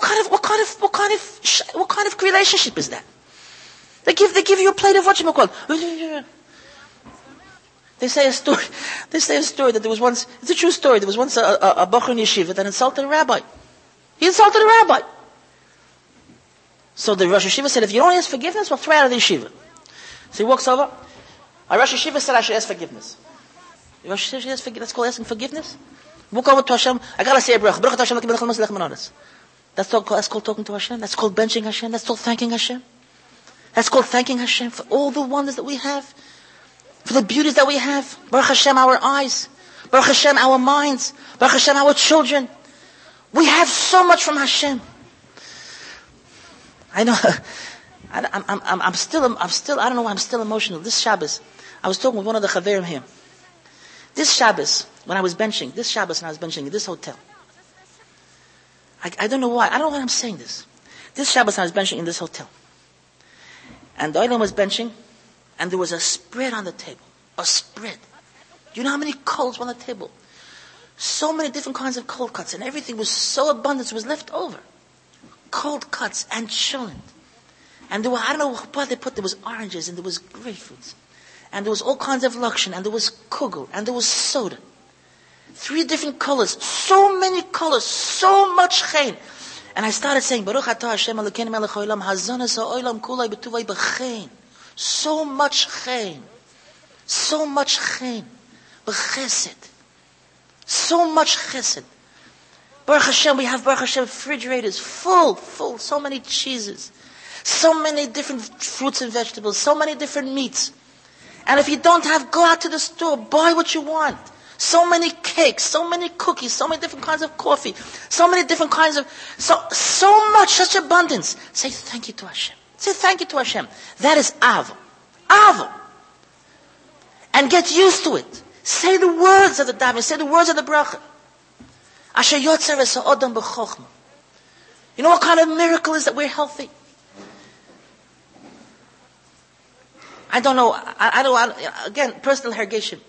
kind of, what kind of, what kind of, what kind of relationship is that? They give, they give you a plate of whatchamacallit. They say a story, they say a story that there was once, it's a true story, there was once a, a, a Bachur in yeshiva that insulted a rabbi. He insulted a rabbi. So the Rosh Yeshiva said, if you don't ask forgiveness, we'll throw you out of the yeshiva. So he walks over. A Rosh Yeshiva said, I should ask forgiveness. The Rosh Yeshiva says, that's called asking forgiveness? Walk over to Hashem. I gotta say a bracha. Baruch Hashem, that's called, that's called talking to Hashem. That's called benching Hashem. That's called thanking Hashem. That's called thanking Hashem for all the wonders that we have, for the beauties that we have. Baruch Hashem, our eyes. Baruch Hashem, our minds. Baruch Hashem, our children. We have so much from Hashem. I know. I'm, I'm, I'm still, I'm still, I don't know why I'm still emotional. This Shabbos, I was talking with one of the Chaverim here. This Shabbos, when I was benching, this Shabbos when I was benching in this hotel, I, I don't know why, I don't know why I'm saying this. This Shabbos I was benching in this hotel. And the was benching, and there was a spread on the table. A spread. Do you know how many coals were on the table? So many different kinds of cold cuts, and everything was so abundant, it was left over. Cold cuts and cholent. And there were, I don't know what they put, there was oranges, and there was grapefruits. And there was all kinds of lakshan, and there was kugel, and there was soda. Three different colors. So many colors. So much chen. And I started saying, Baruch atah Hashem Elokeinu melech haolam hazanas ha'olam kulay b'tuvay b'chein. So much chen. So much chen. B'chesed. So much chesed. Baruch Hashem, we have Baruch Hashem refrigerators full, full, so many cheeses, so many different fruits and vegetables, so many different meats. And if you don't have, go out to the store, buy what you want. So many cakes, so many cookies, so many different kinds of coffee, so many different kinds of, so, so much, such abundance. Say thank you to Hashem. Say thank you to Hashem. That is Av. Av. And get used to it. Say the words of the daven. Say the words of the bracha. Asher yotzer es ha'odam b'chochma. You know what kind of miracle is that we're healthy? I don't know. I, I don't. I, again, personal irrigation.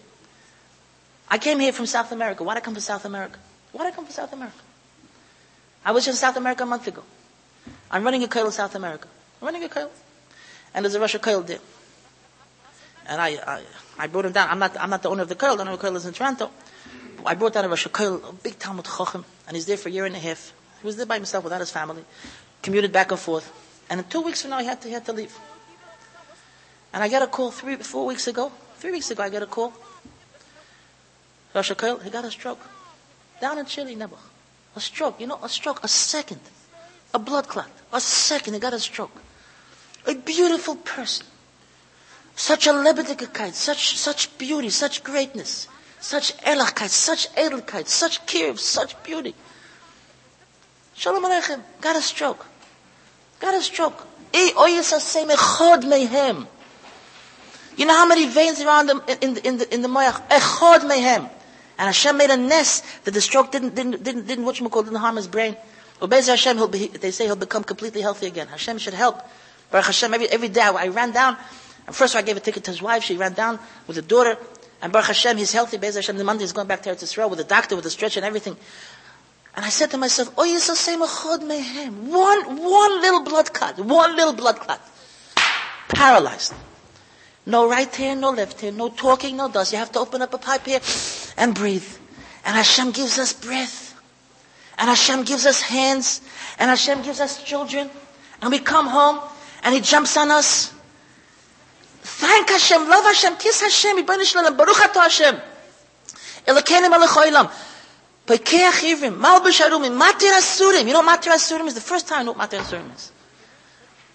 I came here from South America. Why did I come from South America? Why did I come from South America? I was in South America a month ago. I'm running a in South America. I'm running a koil. And there's a Rosh koil there. And I, I, I brought him down. I'm not, I'm not the owner of the koil. The owner of the koil is in Toronto. I brought down a Rosh Koil, a big Talmud Chochem, and he's there for a year and a half. He was there by himself without his family, commuted back and forth. And in two weeks from now, he had to, he had to leave. And I got a call three, four weeks ago. Three weeks ago, I got a call. Rosh Koil, he got a stroke. Down in Chile, Nebuch. A stroke, you know, a stroke, a second. A blood clot. A second, he got a stroke. A beautiful person. Such a lebedigkeit, such, such beauty, such greatness. Such elachkeit, such edelkeit, such kirv, such beauty. Shalom Aleichem, got a stroke. Got a stroke. You know how many veins are on the, in, in the, in the moyach? Echod mehem. And Hashem made a nest that the stroke didn't, didn't, didn't, didn't what you call, didn't harm his brain. Well, Bez Hashem, be, they say he'll become completely healthy again. Hashem should help. Baruch Hashem, every, every day I ran down, and first I gave a ticket to his wife, she ran down with a daughter, and Baruch Hashem, he's healthy. Be'ez Hashem, the Monday he's going back to Eretz with a doctor, with a stretcher and everything. And I said to myself, oh, yes, same mehem. One, one little blood clot, one little blood clot. Paralyzed. No right hand, no left hand, no talking, no dust. You have to open up a pipe here and breathe. And Hashem gives us breath. And Hashem gives us hands. And Hashem gives us children. And we come home and He jumps on us Thank Hashem, love Hashem, kiss Hashem, Ibn Shalom, Baruch Ato Hashem. Elokeinu melech haolam. Pekeach Ivrim, Malbish Arumim, Matir Asurim. You know Matir Asurim is? The first time I know what Matir Asurim is.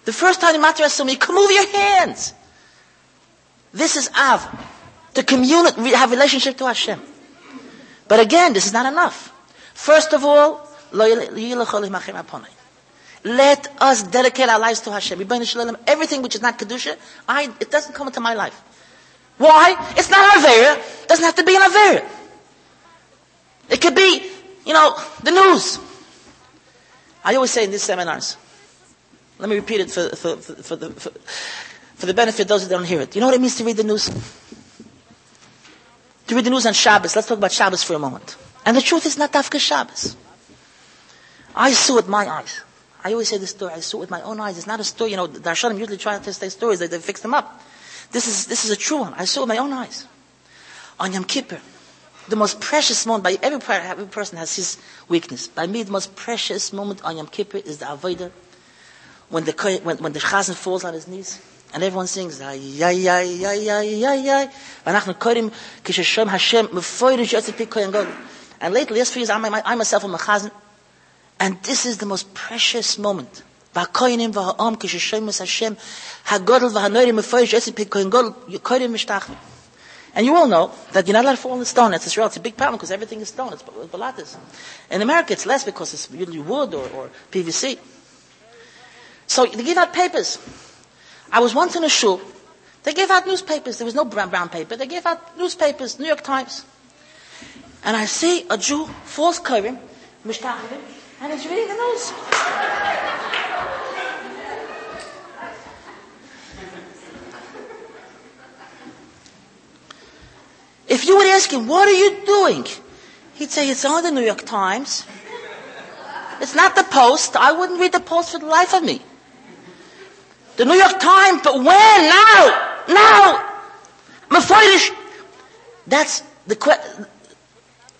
The first time in Matir Asurim, you can move your hands. This is Av. To communicate, have relationship to Hashem. But again, this is not enough. First of all, lo let us dedicate our lives to Hashem. Everything which is not Kedusha, I, it doesn't come into my life. Why? It's not Avera. It doesn't have to be an Avera. It could be, you know, the news. I always say in these seminars, let me repeat it for, for, for, for the, for, for the benefit of those who don't hear it. You know what it means to read the news? To read the news on Shabbos. Let's talk about Shabbos for a moment. And the truth is not Dafka Shabbos. I saw with my eyes. I always say this story. I saw it with my own eyes. It's not a story. You know, the Darshanim usually try to say stories. They, they fix them up. This is, this is a true one. I saw it with my own eyes. On Yom Kippur, the most precious moment, by every, every person has his weakness. By me, the most precious moment on Yom Kippur is the Avodah, when the, when, when the Chazan falls on his knees, and everyone sings, ay, ay, ay, ay, ay, ay, ay, ואנחנו קוראים כששם השם מפוירש יוצא פי כהן גודל. And lately, last few years, I, I myself am a chazan, and this is the most precious moment. והכהנים והעם כששם השם הגודל והנורים מפורש עשי פי כהן גודל כהנים משתחווים. And you all know that you're not allowed to fall in stone. That's Israel. It's a big problem because everything is stone. It's balatas. In America, it's less because it's usually wood or, or PVC. So they give out papers. I was once in a shul. They gave out newspapers. There was no brown, brown paper. They gave out newspapers, New York Times. And I see a Jew, false Kairim, Mishtachivim, and he's reading the news. If you would ask him, what are you doing? He'd say, it's on the New York Times. It's not the Post. I wouldn't read the Post for the life of me. The New York Times, but when? Now! Now! Mephoidish! That's the question.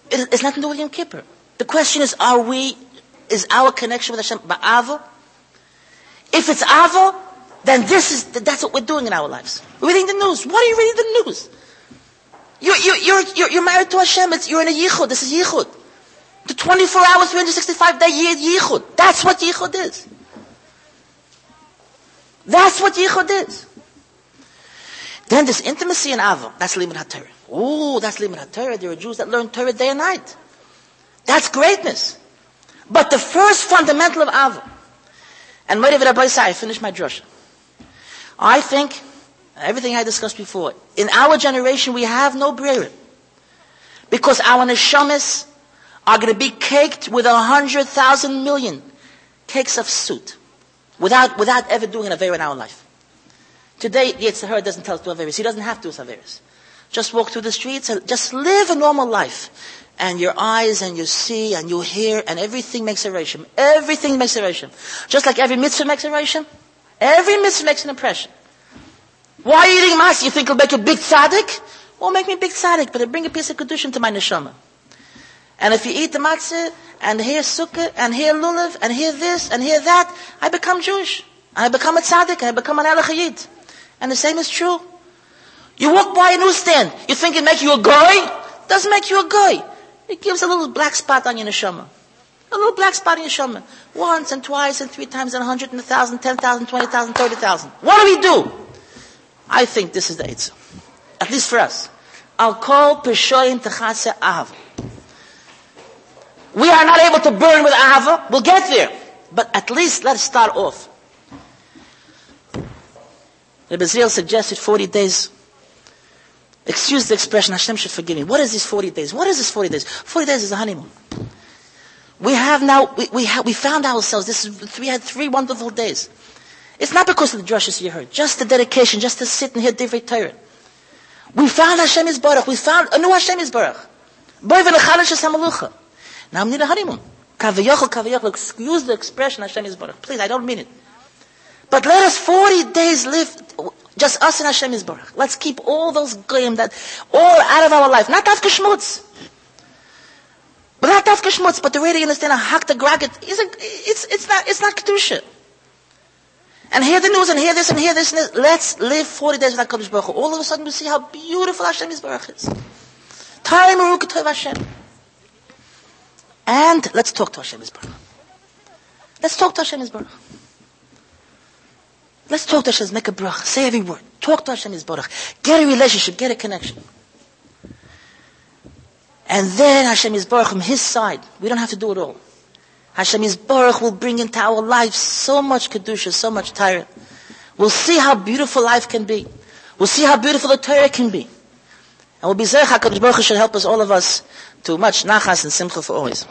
it, it's nothing to do with Yom Kippur. The question is, are we, is our connection with Hashem ba'ava? If it's ahava, then this is, that's what we're doing in our lives. We're reading the news. What are you reading the news? You're, you're, you're, you're married to Hashem. It's, you're in a yichud. This is yichud. The 24 hours, 365 day yichud. That's what yichud is. That's what yichud is. Then this intimacy in Ahava, that's Limud HaTorah. Oh, that's Limud HaTorah. There are Jews that learn Torah day and night. That's greatness. But the first fundamental of Ahava, and Ma'ariv Rabbi say, I finished my drush. I think, everything I discussed before, in our generation we have no brilliant. Because our neshamas are going to be caked with a hundred thousand million cakes of soot. Without, without ever doing an Avera in our life. Today, Yetzer Hara doesn't tell us to do Averis. He doesn't have to do Averis. Just walk through the streets and just live a normal life. And your eyes and you see and you hear and everything makes a reshim. Everything makes a reshim. Just like every mitzvah makes a reshim. Every mitzvah makes an impression. Why are you eating mas? You think it'll make you a big tzaddik? Well, make me big tzaddik, but it'll bring a piece of kedushin to my neshama. And if you eat the matzah, and hear sukkah, and hear lulav, and hear this, and hear that, I become Jewish. I become a tzaddik, I become an elachayid. And the same is true. You walk by a newsstand, you think it makes you a guy? Doesn't make you a guy. It gives a little black spot on your neshama. A little black spot on your neshama. Once and twice and three times and a hundred and a thousand, ten thousand, twenty thousand, thirty thousand. What do we do? I think this is the Eitzah. At least for us. I'll call Peshoyim Techase Av. We are not able to burn with Ahava. We'll get there. But at least let's start off. Rabbi Zriel suggested 40 days. Excuse the expression, Hashem should forgive me. What is these 40 days? What is this 40 days? 40 days is a honeymoon. We have now, we, we, have, we found ourselves, this is, we had three wonderful days. It's not because of the drushes you heard, just the dedication, just to sit and hear Divrei Torah. We found Hashem is Baruch. We found uh, a new Hashem is Baruch. Now I'm need a honeymoon. Kaviyachal, kaviyachal, excuse the expression Hashem is Baruch. Please, I don't mean it. But let us 40 days live, just us and Hashem is Baruch. Let's keep all those goyim that, all out of our life. Not Dafka Shmutz. But not Dafka Shmutz, but the way to understand a Hakta Graget, it's, it's not, it's not Kedusha. And hear the news and hear this and hear this and this. Let's live 40 days without HaKadosh Baruch. All of a sudden we see how beautiful Hashem is Baruch is. Time Tov Hashem. And let's talk to Hashem Yisbarach. Let's talk to Hashem Yisbarach. Let's talk to Hashem, make a brach, say every word. Talk to Hashem Yisbarach. Get a relationship, get a connection. And then Hashem Yisbarach from His side. We don't have to do it all. Hashem Yisbarach will bring into our lives so much Kedusha, so much Torah. We'll see how beautiful life can be. We'll see how beautiful the Torah can be. And we'll be Zerach HaKadosh Baruch should help us, all of us, to much nachas and simcha for always.